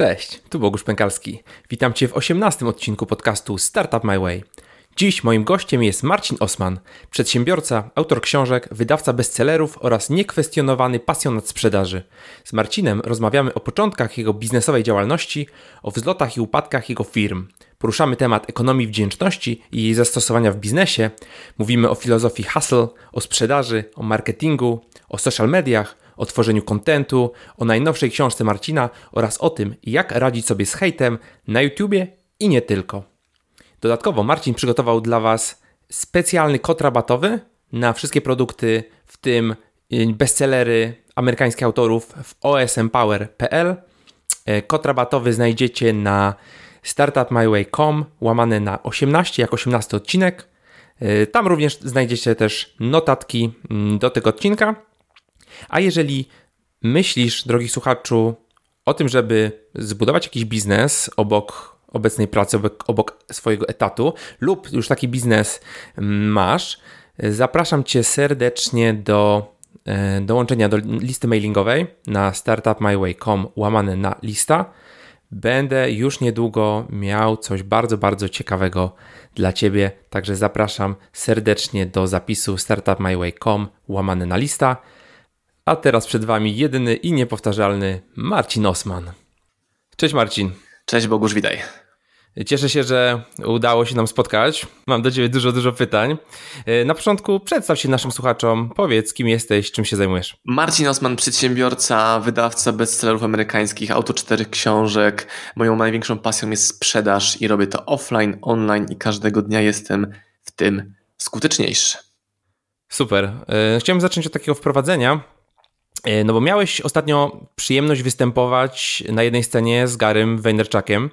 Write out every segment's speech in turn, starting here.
Cześć, tu Bogusz Pękalski. Witam Cię w 18 odcinku podcastu Startup My Way. Dziś moim gościem jest Marcin Osman, przedsiębiorca, autor książek, wydawca bestsellerów oraz niekwestionowany pasjonat sprzedaży. Z Marcinem rozmawiamy o początkach jego biznesowej działalności, o wzlotach i upadkach jego firm. Poruszamy temat ekonomii wdzięczności i jej zastosowania w biznesie. Mówimy o filozofii hustle, o sprzedaży, o marketingu, o social mediach, o tworzeniu kontentu, o najnowszej książce Marcina oraz o tym, jak radzić sobie z hejtem na YouTubie i nie tylko. Dodatkowo Marcin przygotował dla Was specjalny kod rabatowy na wszystkie produkty, w tym y, bestsellery amerykańskich autorów w osmpower.pl. E, kod rabatowy znajdziecie na startupmyway.com łamane na 18 jak 18 odcinek. E, tam również znajdziecie też notatki mm, do tego odcinka. A jeżeli myślisz, drogi słuchaczu, o tym, żeby zbudować jakiś biznes obok obecnej pracy, obok, obok swojego etatu, lub już taki biznes masz, zapraszam Cię serdecznie do e, dołączenia do listy mailingowej na startupmyway.com łamane na lista. Będę już niedługo miał coś bardzo, bardzo ciekawego dla Ciebie, także zapraszam serdecznie do zapisu startupmyway.com łamane na lista. A teraz przed Wami jedyny i niepowtarzalny Marcin Osman. Cześć Marcin. Cześć Bogusz, witaj. Cieszę się, że udało się nam spotkać. Mam do Ciebie dużo, dużo pytań. E, na początku przedstaw się naszym słuchaczom. Powiedz, kim jesteś, czym się zajmujesz. Marcin Osman, przedsiębiorca, wydawca bestsellerów amerykańskich, autor czterech książek. Moją największą pasją jest sprzedaż i robię to offline, online i każdego dnia jestem w tym skuteczniejszy. Super. E, chciałem zacząć od takiego wprowadzenia. E, no bo miałeś ostatnio przyjemność występować na jednej scenie z Garym Vaynerchukiem.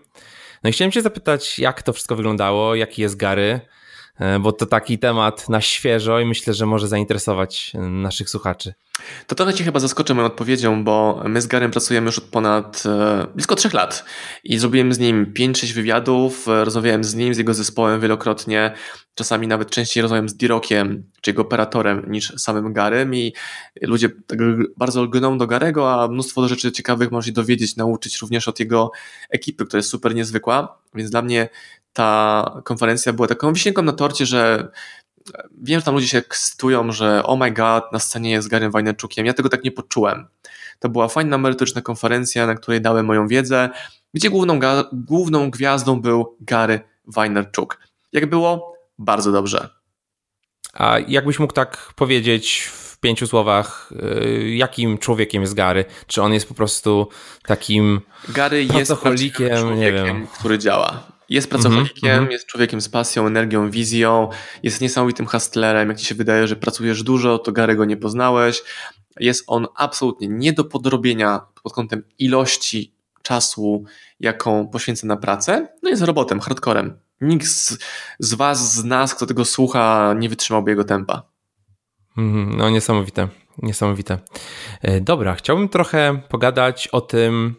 No i chciałem cię zapytać, jak to wszystko wyglądało, jaki jest Gary, bo to taki temat na świeżo i myślę, że może zainteresować e, naszych słuchaczy. To trochę Cię chyba zaskoczę moją odpowiedzią, bo my z Garem pracujemy już od ponad e, blisko trzech lat i zrobiłem z nim 5-6 wywiadów, e, rozmawiałem z nim, z jego zespołem wielokrotnie, czasami nawet częściej rozmawiam z Dirokiem, czy jego operatorem, niż samym Garem i ludzie tak bardzo lgną do Garego, a mnóstwo rzeczy ciekawych można się dowiedzieć, nauczyć również od jego ekipy, która jest super niezwykła, więc dla mnie ta konferencja była taką wisienką na torcie, że wiem, że tam ludzie się ekscytują, że oh my god, na scenie jest Garym Wajnerczukiem. Ja tego tak nie poczułem. To była fajna, merytoryczna konferencja, na której dałem moją wiedzę, gdzie główną, główną gwiazdą był Gary Wajnerczuk. Jak było? Bardzo dobrze. A jakbyś mógł tak powiedzieć w pięciu słowach, y, jakim człowiekiem jest Gary? Czy on jest po prostu takim Gary jest człowiekiem, nie wiem. który działa. Jest pracownikiem, mm -hmm. jest człowiekiem z pasją, energią, wizją, jest niesamowitym hustlerem. Jak ci się wydaje, że pracujesz dużo, to Gary go nie poznałeś. Jest on absolutnie nie do podrobienia pod kątem ilości czasu, jaką poświęca na pracę. No jest robotem, hardcorem. Nikt z, z was, z nas, kto tego słucha, nie wytrzymałby jego tempa. Mm, no niesamowite, niesamowite. E, dobra, chciałbym trochę pogadać o tym,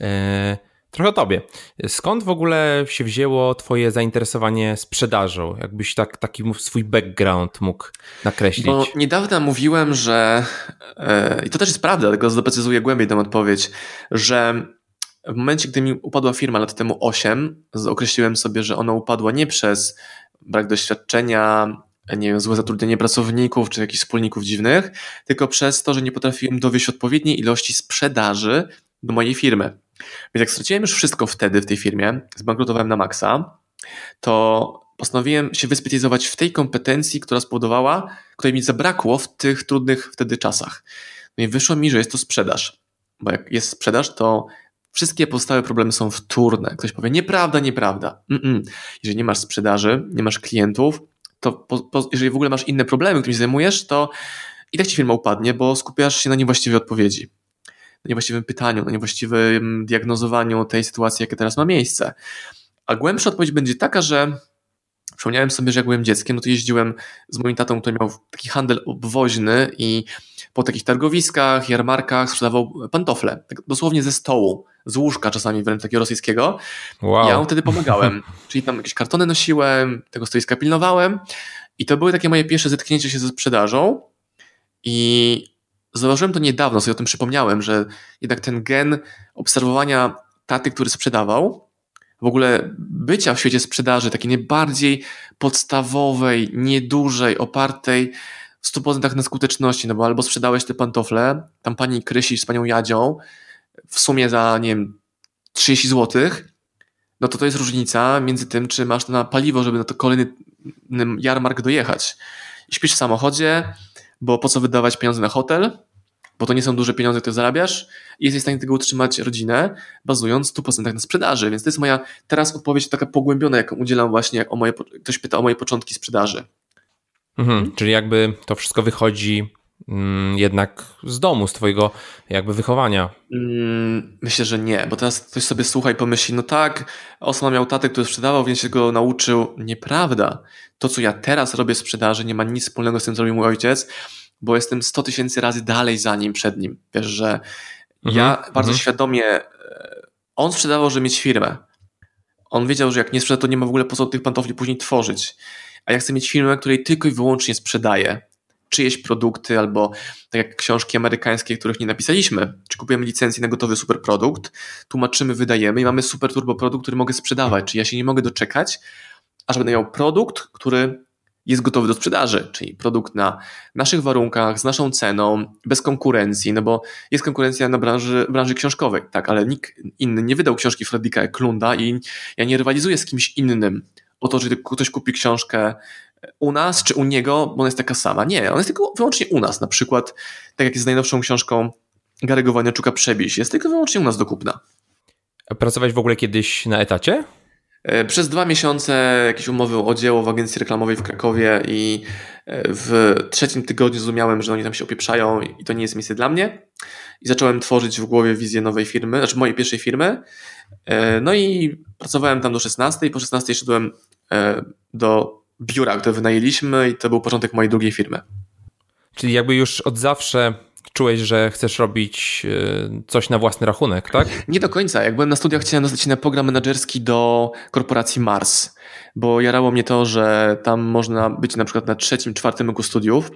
e, Trochę o tobie. Skąd w ogóle się wzięło twoje zainteresowanie sprzedażą? Jakbyś tak, taki swój background mógł nakreślić? Bo niedawno mówiłem, że yy, i to też jest prawda, dlatego doprecyzuję głębiej tę odpowiedź, że w momencie, gdy mi upadła firma lat temu 8, określiłem sobie, że ona upadła nie przez brak doświadczenia, nie wiem, złe zatrudnienie pracowników czy jakichś wspólników dziwnych, tylko przez to, że nie potrafiłem dowieść odpowiedniej ilości sprzedaży do mojej firmy. Więc jak straciłem już wszystko wtedy w tej firmie, zbankrutowałem na maksa, to postanowiłem się wyspecjalizować w tej kompetencji, która spowodowała, której mi zabrakło w tych trudnych wtedy czasach. No i wyszło mi, że jest to sprzedaż. Bo jak jest sprzedaż, to wszystkie pozostałe problemy są wtórne. Ktoś powie, nieprawda, nieprawda. Mm-mm. Jeżeli nie masz sprzedaży, nie masz klientów, to po, po, jeżeli w ogóle masz inne problemy, którymi się zajmujesz, to i tak ci firma upadnie, bo skupiasz się na niewłaściwej odpowiedzi niewłaściwym pytaniu, na niewłaściwym diagnozowaniu tej sytuacji, jakie teraz ma miejsce. A głębsza odpowiedź będzie taka, że przypomniałem sobie, że jak byłem dzieckiem, no to jeździłem z moim tatą, który miał taki handel obwoźny i po takich targowiskach, jarmarkach sprzedawał pantofle, tak dosłownie ze stołu, z łóżka czasami wręcz takiego rosyjskiego. Wow. Ja mu wtedy pomagałem, czyli tam jakieś kartony nosiłem, tego stoiska pilnowałem i to były takie moje pierwsze zetknięcie się ze sprzedażą i Zauważyłem to niedawno, sobie o tym przypomniałem, że jednak ten gen obserwowania taty, który sprzedawał, w ogóle bycia w świecie sprzedaży, takiej najbardziej podstawowej, niedużej, opartej w 100% na skuteczności, no bo albo sprzedałeś te pantofle, tam pani Krysi z panią Jadzią, w sumie za, nie wiem, 30 zł, no to to jest różnica między tym, czy masz na paliwo, żeby na to kolejny jarmark dojechać. I śpisz w samochodzie, bo po co wydawać pieniądze na hotel, bo to nie są duże pieniądze, które zarabiasz i jesteś w stanie tego utrzymać rodzinę, bazując 100% na sprzedaży. Więc to jest moja teraz odpowiedź taka pogłębiona, jaką udzielam właśnie, jak o moje, ktoś pyta o moje początki sprzedaży. Mhm, czyli jakby to wszystko wychodzi mm, jednak z domu, z twojego jakby wychowania. Mm, myślę, że nie, bo teraz ktoś sobie słucha i pomyśli, no tak, Osman miał tatę, który sprzedawał, więc się go nauczył. Nieprawda. To, co ja teraz robię w sprzedaży, nie ma nic wspólnego z tym, co robił mój ojciec bo jestem 100 tysięcy razy dalej za nim, przed nim. Wiesz, że mhm, ja bardzo mhm. świadomie, e, on sprzedawał, żeby mieć firmę. On wiedział, że jak nie sprzeda, to nie ma w ogóle po co tych pantofli później tworzyć. A ja chcę mieć firmę, której tylko i wyłącznie sprzedaję czyjeś produkty, albo tak jak książki amerykańskie, których nie napisaliśmy, czy kupujemy licencję na gotowy super produkt, tłumaczymy, wydajemy i mamy super turbo produkt, który mogę sprzedawać. Czy ja się nie mogę doczekać, aż będę miał produkt, który jest gotowy do sprzedaży, czyli produkt na naszych warunkach, z naszą ceną, bez konkurencji, no bo jest konkurencja na branży, branży książkowej, tak, ale nikt inny nie wydał książki Fredrika Klunda i ja nie rywalizuję z kimś innym o to, że ktoś kupi książkę u nas czy u niego, bo ona jest taka sama. Nie, ona jest tylko wyłącznie u nas. Na przykład, tak jak jest z najnowszą książką Garego Waniaczuka Przebiś, jest tylko wyłącznie u nas do kupna. A pracować w ogóle kiedyś na etacie? E, przez dwa miesiące jakieś umowy o dzieło w agencji reklamowej w Krakowie i e, w trzecim tygodniu zrozumiałem, że oni tam się opieprzają i to nie jest miejsce dla mnie. I zacząłem tworzyć w głowie wizję nowej firmy, znaczy mojej pierwszej firmy. E, no i pracowałem tam do 16 i po 16 szedłem do biura, które wynajęliśmy i to był początek mojej drugiej firmy. Czyli jakby już od zawsze czułeś, że chcesz robić e, coś na własny rachunek, tak? Nie do końca. Jak byłem na studiach, chciałem dostać się na program menedżerski do korporacji Mars, bo jarało mnie to, że tam można być na przykład na trzecim, czwartym roku studiów,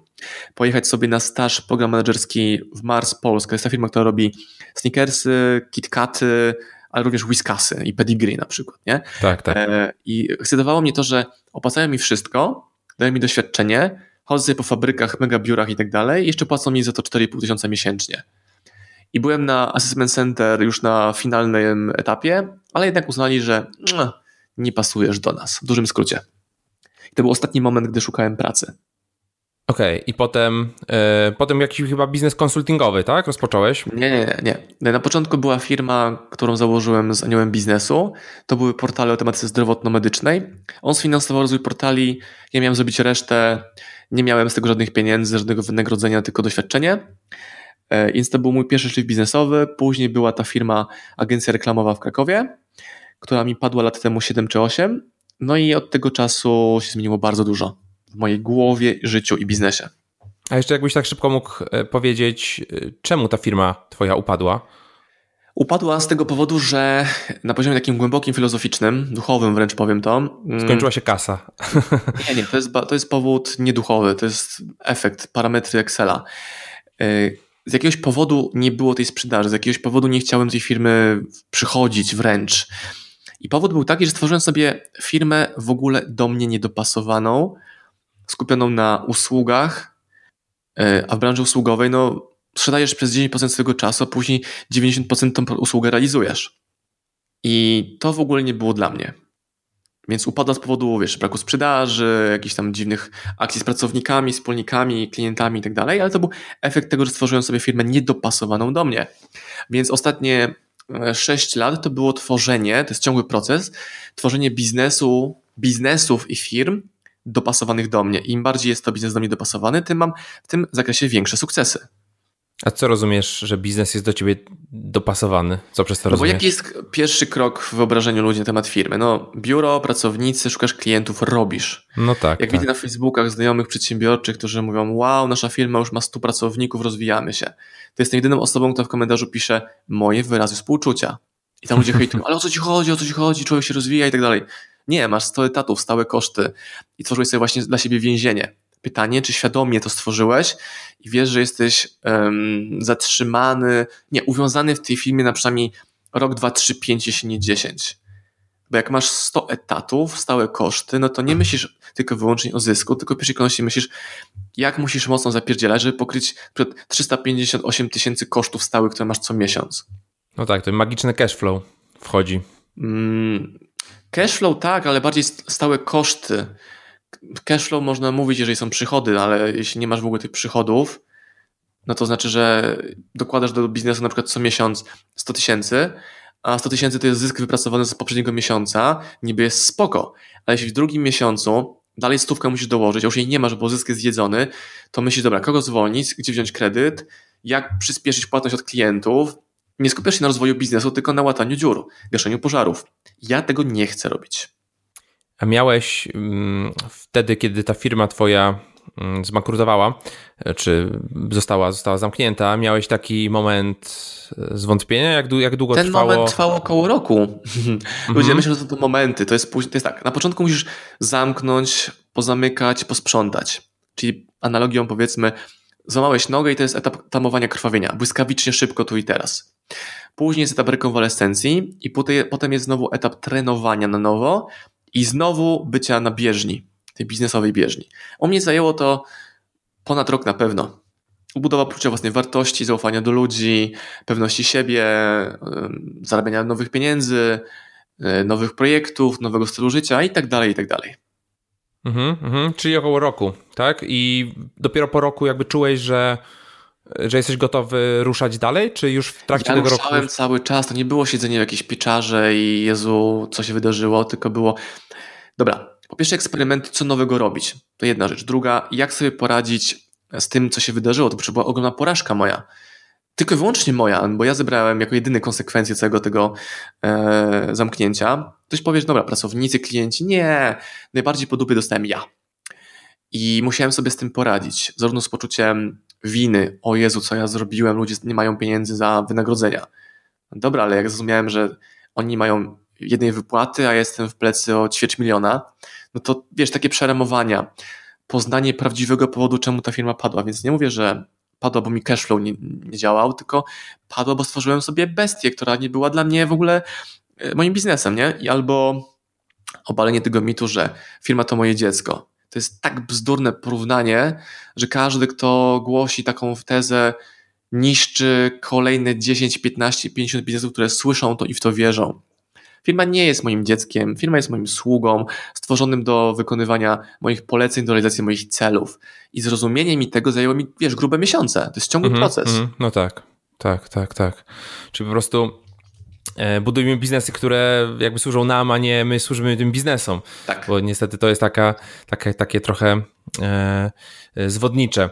pojechać sobie na staż program menedżerski w Mars Polska. Jest ta firma, która robi sneakersy, KitKaty, ale również Whiskasy i Pedigree na przykład, nie? Tak, tak. E, I ekscytowało mnie to, że opłacają mi wszystko, dają mi doświadczenie, chodzę po fabrykach, mega biurach i tak dalej, jeszcze płacą mi za to 4,5 tysiąca miesięcznie. I byłem na Assessment Center już na finalnym etapie, ale jednak uznali, że nie pasujesz do nas, w dużym skrócie. I to był ostatni moment, gdy szukałem pracy. Okej, okay. i potem, yy, potem jakiś chyba biznes konsultingowy, tak? Rozpocząłeś? Nie, nie, nie. Na początku była firma, którą założyłem z aniołem biznesu. To były portale o tematyce zdrowotno-medycznej. On sfinansował rozwój portali, ja miałem zrobić resztę. Nie miałem z tego żadnych pieniędzy, żadnego wynagrodzenia, tylko doświadczenie. E, więc to był mój pierwszy szlif biznesowy. Później była ta firma, agencja reklamowa w Krakowie, która mi padła lat temu 7 czy 8. No i od tego czasu się zmieniło bardzo dużo w mojej głowie, życiu i biznesie. A jeszcze jakbyś tak szybko mógł e, powiedzieć, e, czemu ta firma twoja upadła? Upadła z tego powodu, że na poziomie takim głębokim, filozoficznym, duchowym wręcz powiem to. Mm, Skończyła się kasa. Nie, nie, to jest, to jest powód nieduchowy, to jest efekt, parametry Excela. E, z jakiegoś powodu nie było tej sprzedaży, z jakiegoś powodu nie chciałem tej firmy przychodzić wręcz. I powód był taki, że stworzyłem sobie firmę w ogóle do mnie niedopasowaną, skupioną na usługach, e, a w branży usługowej no, sprzedajesz przez 10% swojego czasu, a później 90% tą usługę realizujesz. I to w ogóle nie było dla mnie. Więc upada z powodu, wiesz, braku sprzedaży, jakichś tam dziwnych akcji z pracownikami, wspólnikami, klientami i tak dalej, ale to był efekt tego, że stworzyłem sobie firmę niedopasowaną do mnie. Więc ostatnie 6 e, lat to było tworzenie, to jest ciągły proces, tworzenie biznesu, biznesów i firm dopasowanych do mnie. Im bardziej jest to biznes do mnie dopasowany, tym mam w tym zakresie większe sukcesy. A co rozumiesz, że biznes jest do ciebie dopasowany? Co przez to no rozumiesz? Bo jaki jest pierwszy krok w wyobrażeniu ludzi na temat firmy? No, biuro, pracownicy, szukasz klientów, robisz. No tak. Jak tak. widzę na Facebookach znajomych przedsiębiorczych, którzy mówią: Wow, nasza firma już ma 100 pracowników, rozwijamy się. To jest jedyną osobą, która w komentarzu pisze moje wyrazy współczucia. I tam ludzie hejtują, ale o co ci chodzi, o co ci chodzi, człowiek się rozwija i tak dalej. Nie, masz 100 etatów, stałe koszty i tworzyłeś sobie właśnie dla siebie więzienie. Pytanie, czy świadomie to stworzyłeś i wiesz, że jesteś um, zatrzymany, nie, uwiązany w tej firmie na przynajmniej rok, dwa, trzy, pięć, jeśli nie dziesięć. Bo jak masz 100 etatów, stałe koszty, no to nie myślisz tylko wyłącznie o zysku, tylko w pierwszej kolejności myślisz, jak musisz mocno zapierdzielać, żeby pokryć 358 tysięcy kosztów stałych, które masz co miesiąc. No tak, to magiczny cash flow wchodzi. Mm, cashflow tak, ale bardziej stałe koszty. Cashflow można mówić, jeżeli są przychody, ale jeśli nie masz w ogóle tych przychodów, no to znaczy, że dokładasz do biznesu na przykład co miesiąc 100 tysięcy, a 100 tysięcy to jest zysk wypracowany z poprzedniego miesiąca, niby jest spoko. Ale jeśli w drugim miesiącu dalej stówkę musisz dołożyć, a już jej nie masz, bo zysk jest zjedzony, to myślisz, dobra, kogo zwolnić, gdzie wziąć kredyt, jak przyspieszyć płatność od klientów, nie skupiasz się na rozwoju biznesu, tylko na łataniu dziur, gaszeniu pożarów. Ja tego nie chcę robić. A miałeś mm, wtedy, kiedy ta firma twoja mm, zbankrutowała, czy została, została zamknięta, miałeś taki moment e, zwątpienia? Jak, jak długo Ten trwało? Ten moment trwał około roku. Ludzie mhm. myślą, że to momenty. To jest, to jest tak, na początku musisz zamknąć, pozamykać, posprzątać. Czyli analogią powiedzmy, złamałeś nogę i to jest etap tamowania krwawienia. Błyskawicznie, szybko, tu i teraz. Później jest etap rekonwalescencji i potem jest znowu etap trenowania na nowo i znowu bycia na bieżni, tej biznesowej bieżni. U mnie zajęło to ponad rok na pewno. Ubudowa poczucia własnej wartości, zaufania do ludzi, pewności siebie, zarabiania nowych pieniędzy, e, nowych projektów, nowego stylu życia i tak dalej, i tak dalej. Mhm, mhm, czyli około roku, tak? I dopiero po roku jakby czułeś, że że jesteś gotowy ruszać dalej, czy już w trakcie ja tego roku? Ja cały czas, to nie było siedzenie w jakiejś pieczarze i Jezu, co się wydarzyło, tylko było dobra, po pierwsze eksperymenty, co nowego robić, to jedna rzecz. Druga, jak sobie poradzić z tym, co się wydarzyło, to była ogromna porażka moja. Tylko i wyłącznie moja, bo ja zebrałem jako jedyny konsekwencje całego tego e, zamknięcia. Ktoś powie, że dobra, pracownicy, klienci, nie, najbardziej po dupie dostałem ja. I musiałem sobie z tym poradzić, zarówno z poczuciem winy, o Jezu, co ja zrobiłem, ludzie nie mają pieniędzy za wynagrodzenia. Dobra, ale jak zrozumiałem, że oni mają jednej wypłaty, a jestem w plecy o ćwierć miliona, no to wiesz, takie przeremowania, poznanie prawdziwego powodu, czemu ta firma padła, więc nie mówię, że padła, bo mi cashflow nie, nie działał, tylko padła, bo stworzyłem sobie bestię, która nie była dla mnie w ogóle e, moim biznesem, nie? I albo obalenie tego mitu, że firma to moje dziecko. To jest tak bzdurne porównanie, że każdy, kto głosi taką tezę, niszczy kolejne 10, 15, 50 biznesów, które słyszą to i w to wierzą. Firma nie jest moim dzieckiem, firma jest moim sługą, stworzonym do wykonywania moich poleceń, do realizacji moich celów. I zrozumienie mi tego zajęło mi, wiesz, grube miesiące. To jest ciągły mm -hmm, proces. Mm, no tak, tak, tak, tak. Czyli po prostu budujmy biznesy, które jakby służą nam, a nie my służymy tym biznesom. Tak. Bo niestety to jest taka, taka takie trochę e, e zwodnicze.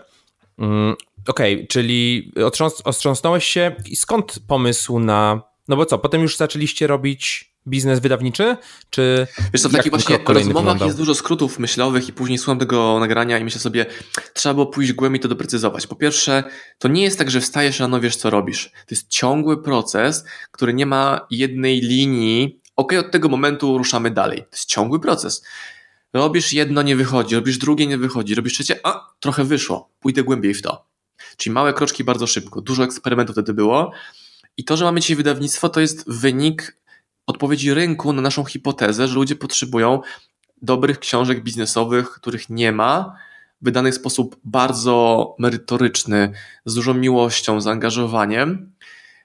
Mm, Okej, okay, czyli otrząs otrząsnąłeś się i skąd pomysł na... No bo co, potem już zaczęliście robić biznes wydawniczy? Czy Wiesz co, w takich właśnie rozmowach wyglądał? jest dużo skrótów myślowych i później słucham tego nagrania i myślę sobie, trzeba było pójść głębiej to doprecyzować. Po pierwsze, to nie jest tak, że wstajesz rano, wiesz co robisz. To jest ciągły proces, który nie ma jednej linii. Ok, od tego momentu ruszamy dalej. To jest ciągły proces. Robisz jedno, nie wychodzi, robisz drugie, nie wychodzi, robisz trzecie, a trochę wyszło, pójdę głębiej w to. Czyli małe kroczki bardzo szybko, dużo eksperymentów wtedy było. I to, że mamy dzisiaj wydawnictwo, to jest wynik odpowiedzi rynku na naszą hipotezę, że ludzie potrzebują dobrych książek biznesowych, których nie ma, wydanych w sposób bardzo merytoryczny, z dużą miłością, zaangażowaniem.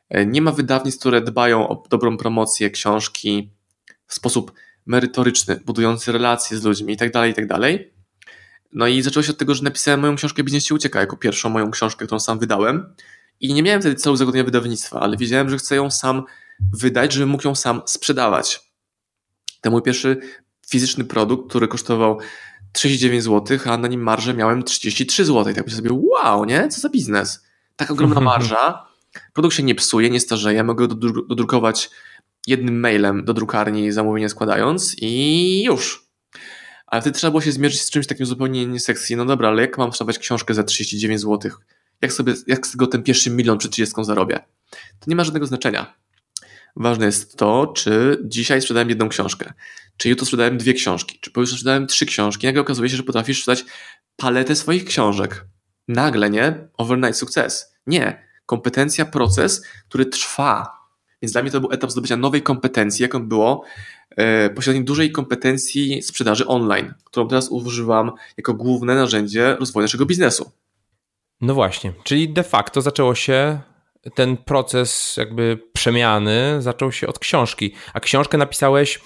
E, nie ma wydawnictw, które dbają o dobrą promocję książki w sposób merytoryczny, budujący relacje z ludźmi itd., tak itd. Tak no i zaczęło się od tego, że napisałem moją książkę Biznes się ucieka, jako pierwszą moją książkę, którą sam wydałem. I nie miałem wtedy celu zagodnienia wydawnictwa, ale wiedziałem, że chcę ją sam wydać, żebym mógł ją sam sprzedawać. To mój pierwszy fizyczny produkt, który kosztował 39 zł, a na nim marżę miałem 33 zł. I tak myślę sobie, wow, nie? Co za biznes? Tak ogromna marża. Produkt się nie psuje, nie starzeje. Mogę go dodrukować jednym mailem do drukarni, zamówienie składając i już. Ale wtedy trzeba było się zmierzyć z czymś takim zupełnie niesekcji. No dobra, ale jak mam sprzedawać książkę za 39 zł? Jak sobie, jak z tego ten pierwszy milion przed 30 zarobię? To nie ma żadnego znaczenia. Ważne jest to, czy dzisiaj sprzedałem jedną książkę, czy jutro sprzedałem dwie książki, czy pojutrze sprzedałem trzy książki. Nagle okazuje się, że potrafisz sprzedać paletę swoich książek. Nagle, nie? Overnight sukces. Nie. Kompetencja, proces, który trwa. Więc dla mnie to był etap zdobycia nowej kompetencji, jaką było e, posiadanie dużej kompetencji sprzedaży online, którą teraz używam jako główne narzędzie rozwoju naszego biznesu. No właśnie, czyli de facto zaczęło się ten proces jakby przemiany zaczął się od książki, a książkę napisałeś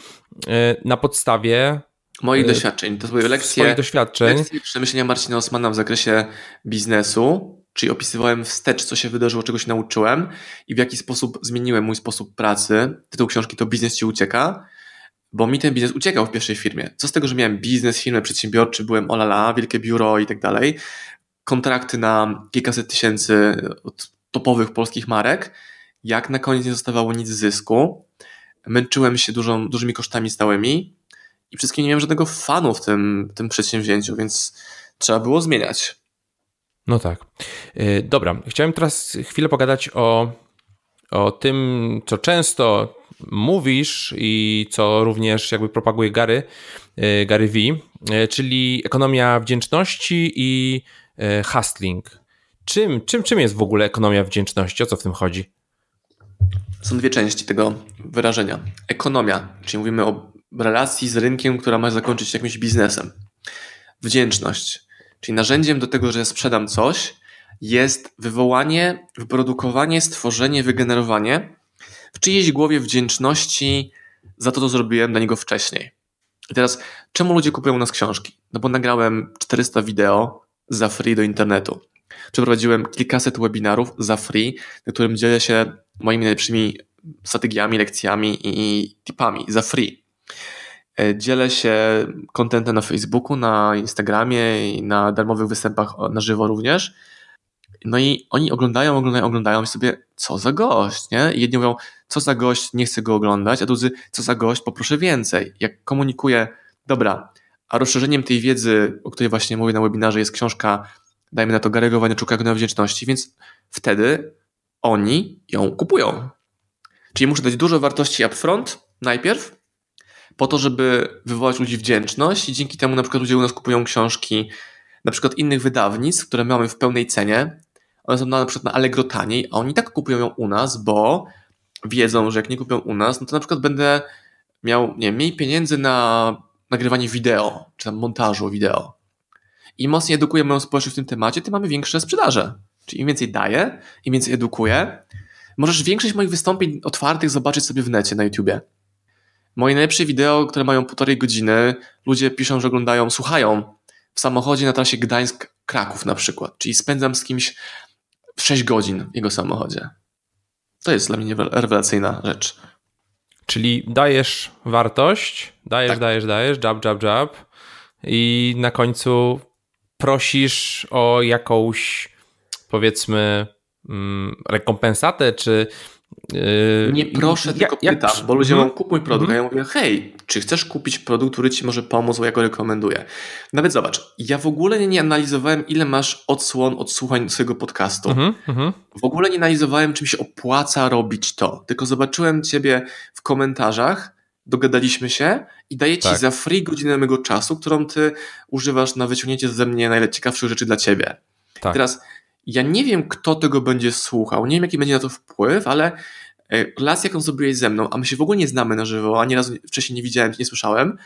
e, na podstawie moich e, doświadczeń. To były lekcje, doświadczeń. lekcje przemyślenia Marcina Osmana w zakresie biznesu, czyli opisywałem wstecz, co się wydarzyło, czego się nauczyłem i w jaki sposób zmieniłem mój sposób pracy. Tytuł książki to Biznes ci ucieka, bo mi ten biznes uciekał w pierwszej firmie. Co z tego, że miałem biznes, firmę przedsiębiorczy, byłem olala, wielkie biuro i tak dalej, kontrakty na kilkaset tysięcy od topowych polskich marek, jak na koniec nie zostawało nic zysku, męczyłem się dużą, dużymi kosztami stałymi i wszystkim nie miałem żadnego fanu w tym, tym przedsięwzięciu, więc trzeba było zmieniać. No tak. Y, dobra, chciałem teraz chwilę pogadać o, o tym, co często mówisz i co również jakby propaguje Gary, y, Gary V, y, czyli ekonomia wdzięczności i hustling. Czym, czym, czym jest w ogóle ekonomia wdzięczności? O co w tym chodzi? Są dwie części tego wyrażenia. Ekonomia, czyli mówimy o relacji z rynkiem, która ma zakończyć się jakimś biznesem. Wdzięczność, czyli narzędziem do tego, że sprzedam coś, jest wywołanie, wyprodukowanie, stworzenie, wygenerowanie w czyjejś głowie wdzięczności za to, co zrobiłem dla niego wcześniej. I teraz, czemu ludzie kupują u nas książki? No bo nagrałem 400 wideo za free do internetu. Przeprowadziłem kilkaset webinarów za free, na którym dzielę się moimi najlepszymi strategiami, lekcjami i tipami za free. E, dzielę się kontentem na Facebooku, na Instagramie i na darmowych występach na żywo również. No i oni oglądają, oglądają, oglądają i sobie, co za gość, nie? I jedni mówią, co za gość, nie chcę go oglądać, a drudzy, co za gość, poproszę więcej. Jak komunikuję, dobra, a rozszerzeniem tej wiedzy, o której właśnie mówię na webinarze, jest książka, dajmy na to, Gary'ego Wanieczuka, na wdzięczności, więc wtedy oni ją kupują. Czyli muszę dać dużo wartości upfront najpierw, po to, żeby wywołać ludzi wdzięczność i dzięki temu na przykład ludzie u nas kupują książki na przykład innych wydawnictw, które mamy w pełnej cenie. One są na, na przykład na Allegro taniej, a oni tak kupują ją u nas, bo wiedzą, że jak nie kupią u nas, no to na przykład będę miał nie, mniej pieniędzy na nagrywanie wideo, czy tam montażu wideo. I mocniej edukuję moją społeczność w tym temacie, tym mamy większe sprzedaże. Czyli im więcej daję, im więcej edukuję. Możesz większość moich wystąpień otwartych zobaczyć sobie w necie na YouTubie. Moje najlepsze wideo, które mają półtorej godziny, ludzie piszą, że oglądają, słuchają w samochodzie na trasie Gdańsk-Kraków na przykład. Czyli spędzam z kimś 6 godzin w jego samochodzie. To jest dla mnie rewelacyjna rzecz. Czyli dajesz wartość, dajesz, tak. dajesz, dajesz, jab, jab, jab i na końcu prosisz o jakąś powiedzmy mm, rekompensatę, czy Yy, nie proszę, tylko pytam, jak... bo ludzie mówią, kup mój produkt, a ja mówię, hej, czy chcesz kupić produkt, który ci może pomóc, bo ja go rekomenduję. Nawet zobacz, ja w ogóle nie analizowałem, ile masz odsłon, odsłuchań swojego podcastu. -hmm. W ogóle nie analizowałem, czym się opłaca robić to, tylko zobaczyłem ciebie w komentarzach, dogadaliśmy się i daję ci tak. za free godzinę mojego czasu, którą ty używasz na wyciągnięcie ze mnie najciekawszych rzeczy dla ciebie. Tak. Teraz ja nie wiem, kto tego będzie słuchał, nie wiem, jaki będzie na to wpływ, ale relacja, jaką zrobiłeś ze mną, a my się w ogóle nie znamy na żywo, ani razu wcześniej nie widziałem, nie słyszałem,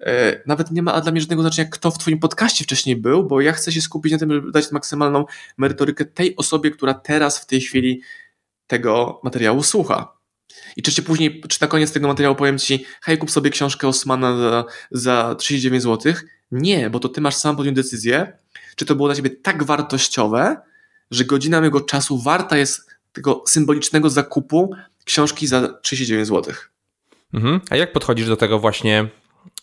e, nawet nie ma dla mnie żadnego znaczenia, kto w Twoim podcaście wcześniej był, bo ja chcę się skupić na tym, żeby dać maksymalną merytorykę tej osobie, która teraz w tej chwili tego materiału słucha. I czy później, czy na koniec tego materiału powiem Ci, hej, kup sobie książkę Osmana za, za 39 zł? Nie, bo to Ty masz sam podjąć decyzję, czy to było dla ciebie tak wartościowe, że godzina mojego czasu warta jest tego symbolicznego zakupu książki za 39 zł. Mhm. A jak podchodzisz do tego właśnie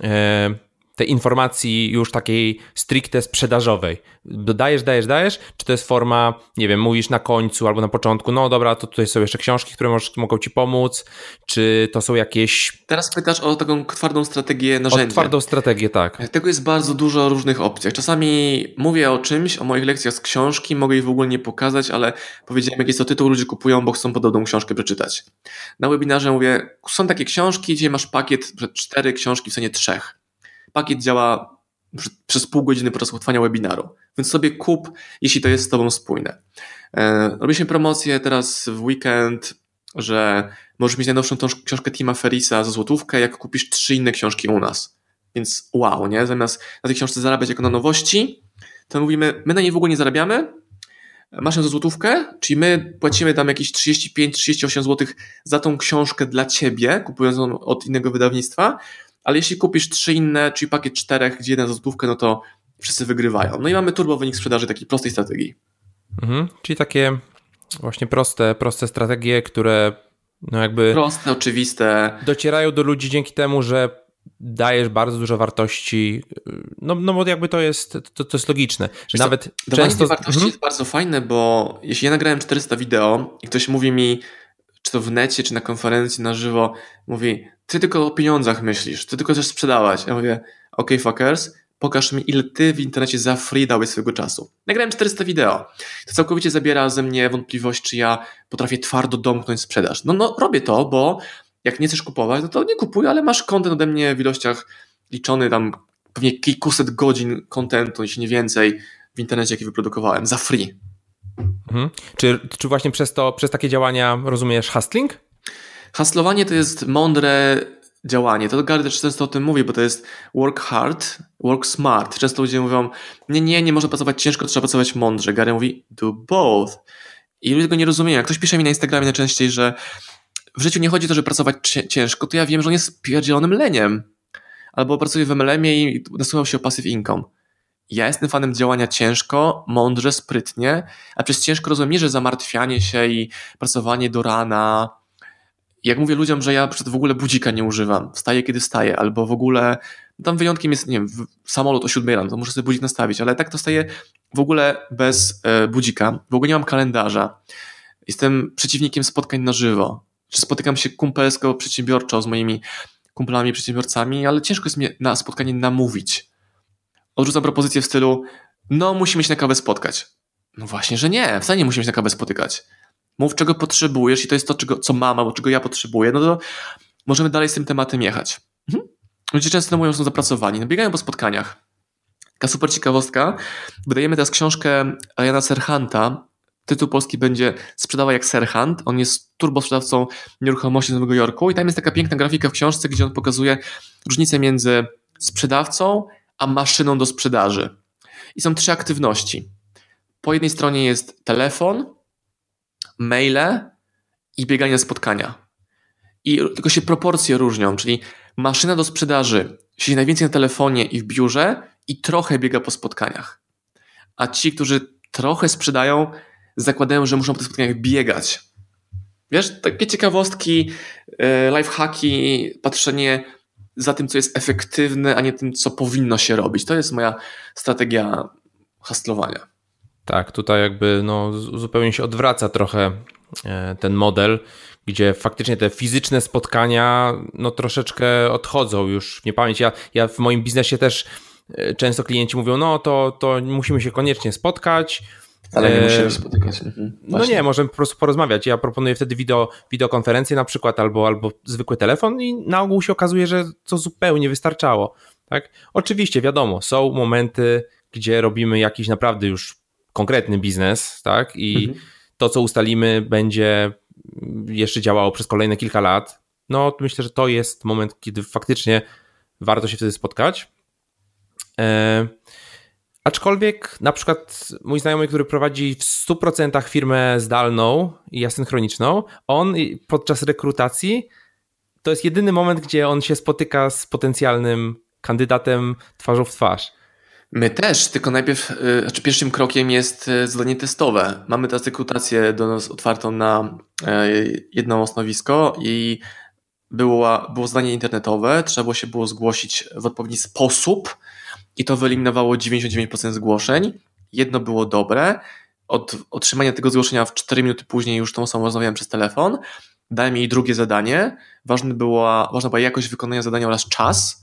e, tej informacji już takiej stricte sprzedażowej. Dodajesz, dajesz, dajesz, czy to jest forma, nie wiem, mówisz na końcu albo na początku, no dobra, to tutaj są jeszcze książki, które może, mogą ci pomóc, czy to są jakieś... Teraz pytasz o taką twardą strategię narzędzia. O twardą strategię, tak. Tego jest bardzo dużo różnych opcjach. Czasami mówię o czymś, o moich lekcjach z książki, mogę jej w ogóle nie pokazać, ale powiedziałem, jak jest to tytuł, ludzie kupują, bo chcą podobną książkę przeczytać. Na webinarze mówię, są takie książki, gdzie masz pakiet, cztery książki w cenie trzech pakiet działa przez pół godziny podczas trwania webinaru, więc sobie kup, jeśli to jest z Tobą spójne. E, robiliśmy promocję teraz w weekend że możesz mieć najnowszą książkę Tima Ferrisa za złotówkę, jak kupisz trzy inne książki u nas. Więc wow, nie? Zamiast na tej książce zarabiać jako na nowości, to mówimy, my na niej w ogóle nie zarabiamy, masz ją za złotówkę, czyli my płacimy tam jakieś 35-38 zł za tą książkę dla ciebie, kupując ją od innego wydawnictwa, ale jeśli kupisz trzy inne, czyli pakiet czterech, gdzie jeden za złotówkę, no to wszyscy wygrywają. No i mamy turbo wynik sprzedaży takiej prostej strategii. Mhm, czyli takie właśnie proste, proste strategie, które no jakby... Proste, oczywiste. Docierają do ludzi dzięki temu, że dajesz bardzo dużo wartości, no, no bo jakby to jest, to, to jest logiczne, nawet co, często... wartości mhm. jest bardzo fajne, bo jeśli ja nagrałem 400 wideo i ktoś mówi mi, czy to w necie, czy na konferencji na żywo, mówi, ty tylko o pieniądzach myślisz, ty tylko chcesz sprzedawać. Ja mówię, ok fuckers, pokaż mi, ile ty w internecie za free dałeś swojego czasu. Nagrałem 400 wideo. To całkowicie zabiera ze mnie wątpliwość, czy ja potrafię twardo domknąć sprzedaż. No, no robię to, bo jak nie chcesz kupować, no to nie kupuj, ale masz kontent ode mnie w ilościach liczony tam pewnie kilkuset godzin kontentu, jeśli nie więcej, w internecie, jaki wyprodukowałem, za free. Mhm. Czy, czy właśnie przez to, przez takie działania rozumiesz hustling? Haslowanie to jest mądre działanie. To Gary też często o tym mówi, bo to jest work hard, work smart. Często ludzie mówią, nie, nie, nie można pracować ciężko, trzeba pracować mądrze. Gary mówi, do both. I ludzie tego nie rozumieją. Jak ktoś pisze mi na Instagramie najczęściej, że w życiu nie chodzi o to, żeby pracować ciężko, to ja wiem, że on jest pierdzielonym leniem. Albo pracuje w MLM-ie i nasłuchał się o passive income. Ja jestem fanem działania ciężko, mądrze, sprytnie, a przez ciężko rozumiem że zamartwianie się i pracowanie do rana. Jak mówię ludziom, że ja w ogóle budzika nie używam, wstaję kiedy wstaję, albo w ogóle, tam wyjątkiem jest, nie wiem, samolot o 7 rano, to muszę sobie budzik nastawić, ale tak to staję w ogóle bez e, budzika, w ogóle nie mam kalendarza. Jestem przeciwnikiem spotkań na żywo czy spotykam się kumpelsko, przedsiębiorczo z moimi kumplami, przedsiębiorcami, ale ciężko jest mnie na spotkanie namówić. Odrzucam propozycję w stylu, no musimy się na kawę spotkać. No właśnie, że nie, wcale nie musimy się na kawę spotykać. Mów, czego potrzebujesz i to jest to, czego, co mam, albo czego ja potrzebuję, no to możemy dalej z tym tematem jechać. Mhm. Ludzie często mówią, że są zapracowani, no biegają po spotkaniach. Taka super ciekawostka. Wydajemy teraz książkę Jana Serhanta, Tytuł polski będzie Sprzedawaj jak Serhant. On jest turbosprzedawcą nieruchomości z Nowego Jorku i tam jest taka piękna grafika w książce, gdzie on pokazuje różnicę między sprzedawcą a maszyną do sprzedaży. I są trzy aktywności. Po jednej stronie jest telefon, maile i bieganie spotkania. I tylko się proporcje różnią, czyli maszyna do sprzedaży siedzi najwięcej na telefonie i w biurze i trochę biega po spotkaniach. A ci, którzy trochę sprzedają, zakładają, że muszą po tych spotkaniach biegać. Wiesz, takie ciekawostki, e, lifehacki, patrzenie za tym, co jest efektywne, a nie tym, co powinno się robić. To jest moja strategia hastlowania. Tak, tutaj jakby no, zupełnie się odwraca trochę e, ten model, gdzie faktycznie te fizyczne spotkania no, troszeczkę odchodzą już w niepamięć. Ja, ja w moim biznesie też e, często klienci mówią, no to, to musimy się koniecznie spotkać, ale nie musimy spotykać. Mhm, no nie, możemy po prostu porozmawiać. Ja proponuję wtedy wideo, wideokonferencję na przykład albo, albo zwykły telefon i na ogół się okazuje, że to zupełnie wystarczało. Tak? Oczywiście, wiadomo, są momenty, gdzie robimy jakiś naprawdę już konkretny biznes, tak? I mhm. to, co ustalimy, będzie jeszcze działało przez kolejne kilka lat. No, myślę, że to jest moment, kiedy faktycznie warto się wtedy spotkać. E Aczkolwiek na przykład mój znajomy, który prowadzi w 100% firmę zdalną i asynchroniczną, on podczas rekrutacji to jest jedyny moment, gdzie on się spotyka z potencjalnym kandydatem twarzą w twarz. My też, tylko najpierw, y, znaczy pierwszym krokiem jest y, zadanie testowe. Mamy teraz rekrutację do nas otwartą na y, jedno osnowisko i było, było zadanie internetowe, trzeba było się było zgłosić w odpowiedni sposób, i to wyeliminowało 99% zgłoszeń. Jedno było dobre. Od otrzymania tego zgłoszenia w 4 minuty później już tą osobą rozmawiałem przez telefon. Dałem jej drugie zadanie. Ważne była, ważna była jakość wykonania zadania oraz czas.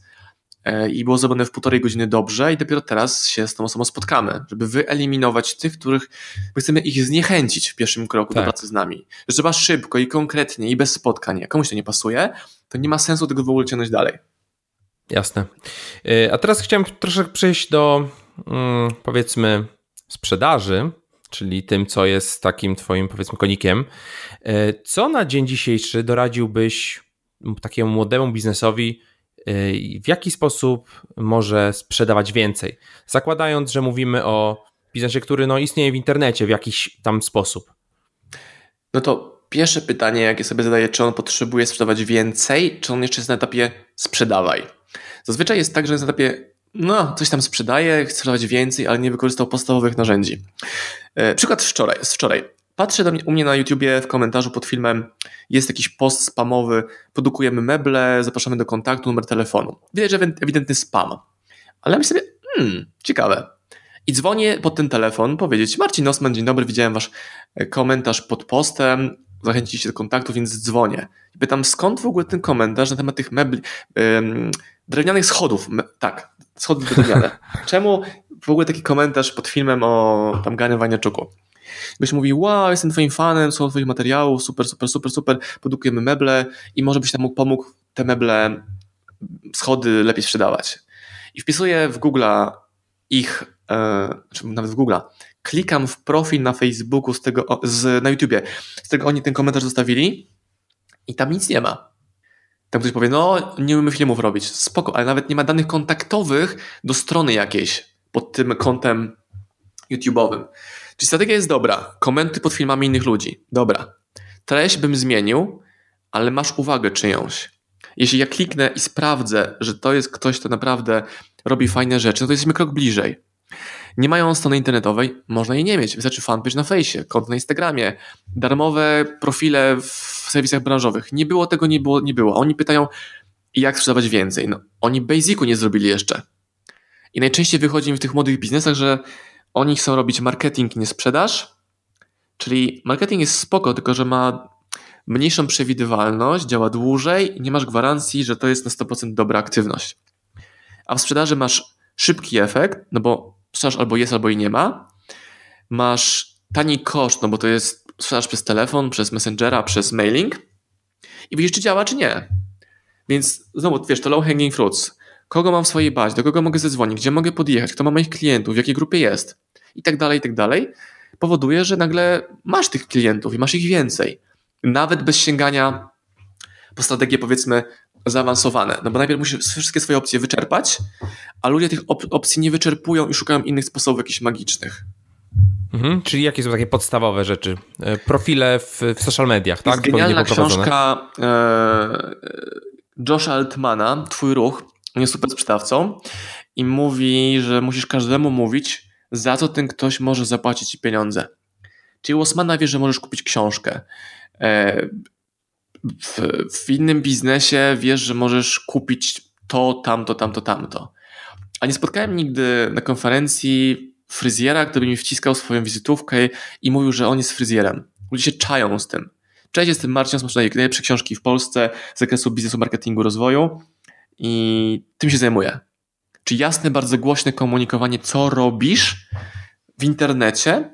E, I było zrobione w półtorej godziny dobrze, i dopiero teraz się z tą osobą spotkamy, żeby wyeliminować tych, których my chcemy ich zniechęcić w pierwszym kroku tak. do pracy z nami. Że trzeba szybko i konkretnie i bez spotkań. Jak komuś to nie pasuje, to nie ma sensu tego w ogóle ciągnąć dalej. Jasne. Y, a teraz chciałem troszkę przejść do mm, powiedzmy sprzedaży, czyli tym, co jest takim twoim, powiedzmy, konikiem. E, co na dzień dzisiejszy doradziłbyś takiemu młodemu biznesowi, e, w jaki sposób może sprzedawać więcej? Zakładając, że mówimy o biznesie, który no, istnieje w internecie w jakiś tam sposób. No to pierwsze pytanie, jakie sobie zadaję, czy on potrzebuje sprzedawać więcej, czy on jeszcze jest na etapie sprzedawaj. Zazwyczaj jest tak, że jest na etapie no, coś tam sprzedaje, chce sprzedawać więcej, ale nie wykorzystał podstawowych narzędzi. E, przykład wczoraj, z wczoraj. Patrzę do mnie, u mnie na YouTubie w komentarzu pod filmem jest jakiś post spamowy, produkujemy meble, zapraszamy do kontaktu, numer telefonu. Widać, że ewidentny spam. Ale myślę sobie, hmm, ciekawe. I dzwonię pod ten telefon powiedzieć, Marcin Osman, dzień dobry, widziałem wasz e, komentarz pod postem, zachęciliście do kontaktu, więc dzwonię. I pytam, skąd w ogóle ten komentarz na temat tych mebli, ym, drewnianych schodów, me, tak, schody drewniane. Czemu w ogóle taki komentarz pod filmem o tam Gany Waniaczuku? Ktoś mówi, wow, jestem twoim fanem, są twoich materiałów, super, super, super, super, produkujemy meble i może byś mógł pomógł te meble, schody lepiej sprzedawać. I wpisuję w Google'a ich, e, czy nawet w Google'a, klikam w profil na Facebooku z tego, z, na YouTubie, z tego oni ten komentarz zostawili i tam nic nie ma. Tam ktoś powie, no nie umiemy filmów robić, spoko, ale nawet nie ma danych kontaktowych do strony jakiejś pod tym kątem YouTube'owym. Czyli strategia jest dobra, komenty pod filmami innych ludzi, dobra. Treść bym zmienił, ale masz uwagę czyjąś. Jeśli ja kliknę i sprawdzę, że to jest ktoś, kto naprawdę robi fajne rzeczy, no to jesteśmy krok bliżej. Nie mają strony internetowej, można jej nie mieć. Wystarczy fanpage na fejsie, konto na Instagramie, darmowe profile w serwisach branżowych. Nie było tego, nie było, nie było. Oni pytają, jak sprzedawać więcej. No, oni basicu nie zrobili jeszcze. I najczęściej wychodzi mi w tych młodych biznesach, że oni chcą robić marketing, nie sprzedaż. Czyli marketing jest spoko, tylko że ma mniejszą przewidywalność, działa dłużej i nie masz gwarancji, że to jest na 100% dobra aktywność. A w sprzedaży masz szybki efekt, no bo sprzedaż albo jest, albo i nie ma. Masz tani koszt, no bo to jest sprzedaż przez telefon, przez Messengera, przez mailing i widzisz, czy działa, czy nie. Więc znowu, wiesz, to low hanging fruits. Kogo mam w swojej bazie, do kogo mogę zadzwonić, gdzie mogę podjechać, kto ma moich klientów, w jakiej grupie jest i tak dalej, i tak dalej, powoduje, że nagle masz tych klientów i masz ich więcej. Nawet bez sięgania po strategię, powiedzmy, zaawansowane. No bo najpierw musisz wszystkie swoje opcje wyczerpać, a ludzie tych op opcji nie wyczerpują i szukają innych sposobów jakichś magicznych. Mhm, czyli jakie są takie podstawowe rzeczy? E, profile w, w social mediach, tak? Jest genialna książka e, Josha Altmana, Twój ruch. Jest super sprzedawcą i mówi, że musisz każdemu mówić, za co ten ktoś może zapłacić ci pieniądze. Czyli Osmana wie, że możesz kupić książkę. E, w, w innym biznesie wiesz, że możesz kupić to, tamto, tamto, tamto. A nie spotkałem nigdy na konferencji fryzjera, który mi wciskał swoją wizytówkę i mówił, że on jest fryzjerem. Ludzie się czają z tym. Cześć, jestem Marcin Osmaczek, najlepsze książki w Polsce z zakresu biznesu, marketingu, rozwoju i tym się zajmuję. Czy jasne, bardzo głośne komunikowanie, co robisz w internecie.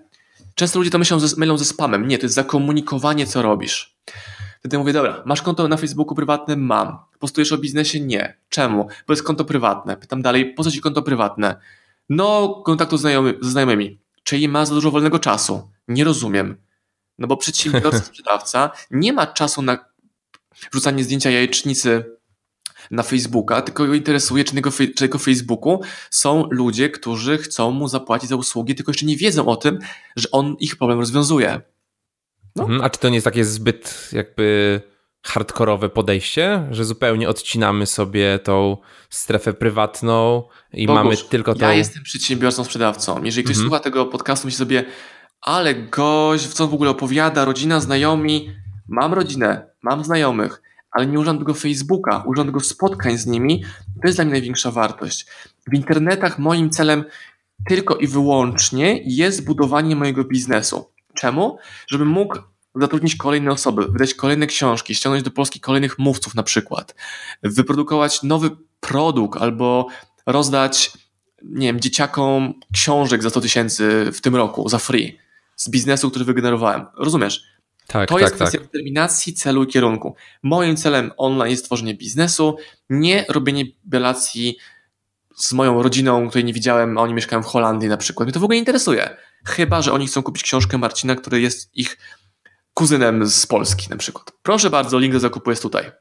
Często ludzie to myślą, mylą ze spamem. Nie, to jest zakomunikowanie, co robisz. Wtedy mówię, dobra, masz konto na Facebooku prywatne? Mam. Postujesz o biznesie? Nie. Czemu? Bo jest konto prywatne. Pytam dalej, po co ci konto prywatne? No, kontaktu znajomy, ze znajomymi. Czyli ma za dużo wolnego czasu. Nie rozumiem. No bo przedsiębiorca, sprzedawca nie ma czasu na wrzucanie zdjęcia jajecznicy na Facebooka, tylko go interesuje, czy na jego, czy jego Facebooku są ludzie, którzy chcą mu zapłacić za usługi, tylko jeszcze nie wiedzą o tym, że on ich problem rozwiązuje. No. Mhm, a czy to nie jest takie zbyt jakby hardkorowe podejście, że zupełnie odcinamy sobie tą strefę prywatną i Bogusz, mamy tylko to. Ja jestem przedsiębiorcą, sprzedawcą. Jeżeli ktoś mhm. słucha tego podcastu, myśli sobie, ale gość, co w ogóle opowiada, rodzina, znajomi. Mam rodzinę, mam znajomych, ale nie używam tego Facebooka, używam tego spotkań z nimi. To jest dla mnie największa wartość. W internetach moim celem tylko i wyłącznie jest budowanie mojego biznesu. Czemu? Żebym mógł zatrudnić kolejne osoby, wydać kolejne książki, ściągnąć do Polski kolejnych mówców na przykład, wyprodukować nowy produkt albo rozdać, nie wiem, dzieciakom książek za 100 tysięcy w tym roku za free z biznesu, który wygenerowałem. Rozumiesz? Tak, to tak, jest kwestia tak. determinacji, celu i kierunku. Moim celem online jest tworzenie biznesu, nie robienie relacji z moją rodziną, której nie widziałem, a oni mieszkają w Holandii na przykład. Mnie to w ogóle nie interesuje. Chyba, że oni chcą kupić książkę Marcina, który jest ich kuzynem z Polski na przykład. Proszę bardzo, link do zakupu jest tutaj.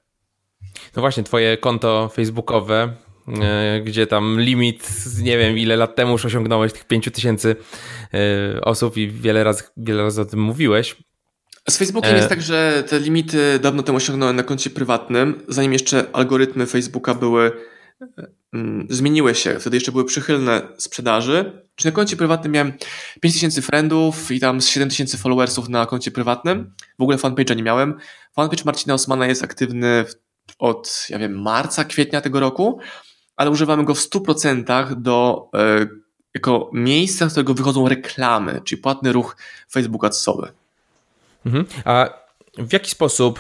No właśnie, twoje konto facebookowe, e, gdzie tam limit, nie wiem ile lat temu już osiągnąłeś tych 5000 e, osób i wiele razy, wiele razy o tym mówiłeś. Z Facebookiem e... jest tak, że te limity dawno temu osiągnąłem na koncie prywatnym, zanim jeszcze algorytmy Facebooka były mm, zmieniły się. Wtedy jeszcze były przychylne sprzedaży. Czy na koncie prywatnym miałem 5000 friendów i tam z 7000 followersów na koncie prywatnym. W ogóle fanpage'a nie miałem. Fanpage Marcina Osmana jest aktywny od, ja wiem, marca, kwietnia tego roku, ale używamy go w 100% do, e, jako miejsca, z którego wychodzą reklamy, czyli płatny ruch Facebook adsowy. Mhm. A w jaki sposób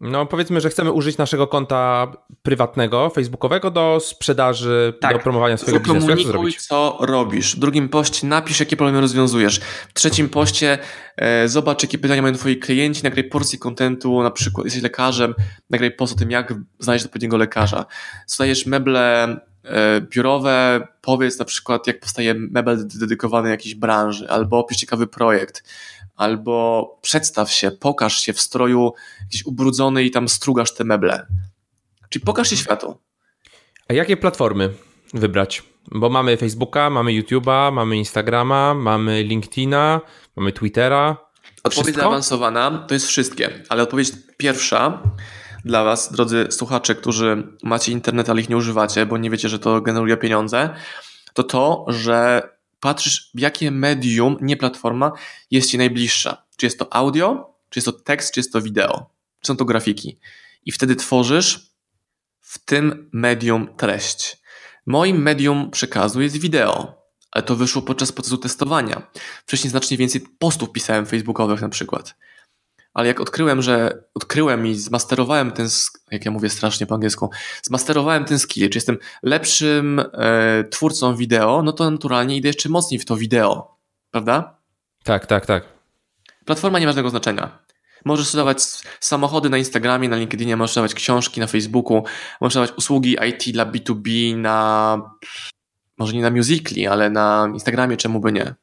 no, powiedzmy, że chcemy użyć naszego konta prywatnego, facebookowego do sprzedaży, tak. do promowania swojego biznesu. Jak to zrobić? co robisz. W drugim poście napisz, jakie problemy rozwiązujesz. W trzecim poście e, zobacz, jakie pytania mają twoi klienci, nagraj porcję kontentu, na przykład jesteś lekarzem, nagraj post o tym, jak znaleźć odpowiedniego lekarza. Sprzedajesz meble e, biurowe, powiedz na przykład, jak powstaje mebel dedykowany jakiejś branży, albo opisz ciekawy projekt albo przedstaw się, pokaż się w stroju jakiś ubrudzony i tam strugasz te meble. Czyli pokaż się światu. A jakie platformy wybrać? Bo mamy Facebooka, mamy YouTube'a, mamy Instagrama, mamy LinkedIna, mamy Twittera. Odpowiedź Wszystko? zaawansowana to jest wszystkie, ale odpowiedź pierwsza dla Was, drodzy słuchacze, którzy macie internet, ale ich nie używacie, bo nie wiecie, że to generuje pieniądze, to to, że patrzysz, jakie medium, nie platforma, jest Ci najbliższa. Czy jest to audio, czy jest to tekst, czy jest to wideo, czy są to grafiki. I wtedy tworzysz w tym medium treść. Moim medium przekazu jest wideo, ale to wyszło podczas procesu testowania. Wcześniej znacznie więcej postów pisałem facebookowych na przykład ale jak odkryłem, że odkryłem i zmasterowałem ten, jak ja mówię strasznie po angielsku, zmasterowałem ten skill, czy jestem lepszym e, twórcą wideo, no to naturalnie idę jeszcze mocniej w to wideo, prawda? Tak, tak, tak. Platforma nie ma żadnego znaczenia. Możesz sprzedawać samochody na Instagramie, na LinkedInie, możesz sprzedawać książki na Facebooku, możesz sprzedawać usługi IT dla B2B na, może nie na Musically, ale na Instagramie, czemu by nie?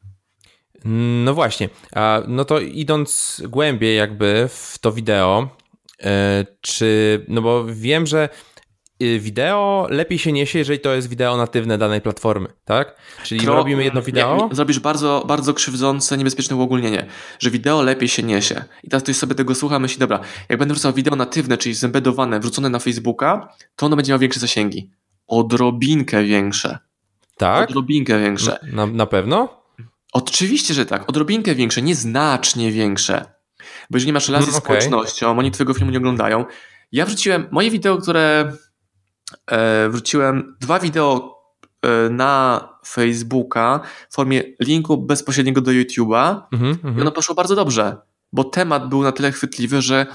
No właśnie, a no to idąc głębiej jakby w to wideo, e, czy, no bo wiem, że y, wideo lepiej się niesie, jeżeli to jest wideo natywne danej platformy, tak? Czyli Kro... robimy jedno wideo. Nie, zrobisz bardzo, bardzo krzywdzące, niebezpieczne uogólnienie, że wideo lepiej się niesie. I teraz ktoś sobie tego słucha, myśli, dobra, jak będę wrzucał wideo natywne, czyli zembedowane, wrzucone na Facebooka, to ono będzie miało większe zasięgi. Odrobinkę większe. Tak? Odrobinkę większe. Na, na pewno? Oczywiście, że tak. Odrobinkę większe, nieznacznie większe. Bo jeżeli nie masz relacji z okay. społecznością, oni twojego filmu nie oglądają. Ja wrzuciłem moje wideo, które e, wrzuciłem, dwa wideo e, na Facebooka w formie linku bezpośredniego do YouTube'a mm -hmm, i ono poszło bardzo dobrze, bo temat był na tyle chwytliwy, że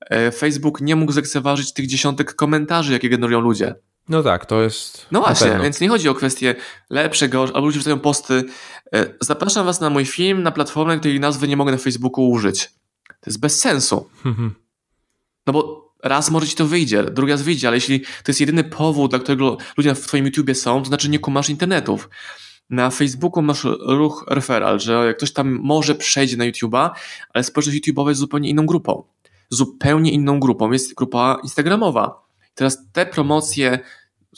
e, Facebook nie mógł zlekceważyć tych dziesiątek komentarzy, jakie generują ludzie. No tak, to jest. No właśnie, więc nie chodzi o kwestię lepsze, gorsze, albo ludzie wrzucają posty. E, zapraszam Was na mój film, na platformę, której nazwy nie mogę na Facebooku użyć. To jest bez sensu. Mhm. No bo raz może ci to wyjdzie, drugi raz wyjdzie, ale jeśli to jest jedyny powód, dla którego ludzie w Twoim YouTubie są, to znaczy nie kumasz internetów. Na Facebooku masz ruch referral, że jak ktoś tam może przejdzie na YouTube'a, ale społeczność YouTube'owa jest zupełnie inną grupą. Zupełnie inną grupą jest grupa Instagramowa Teraz te promocje,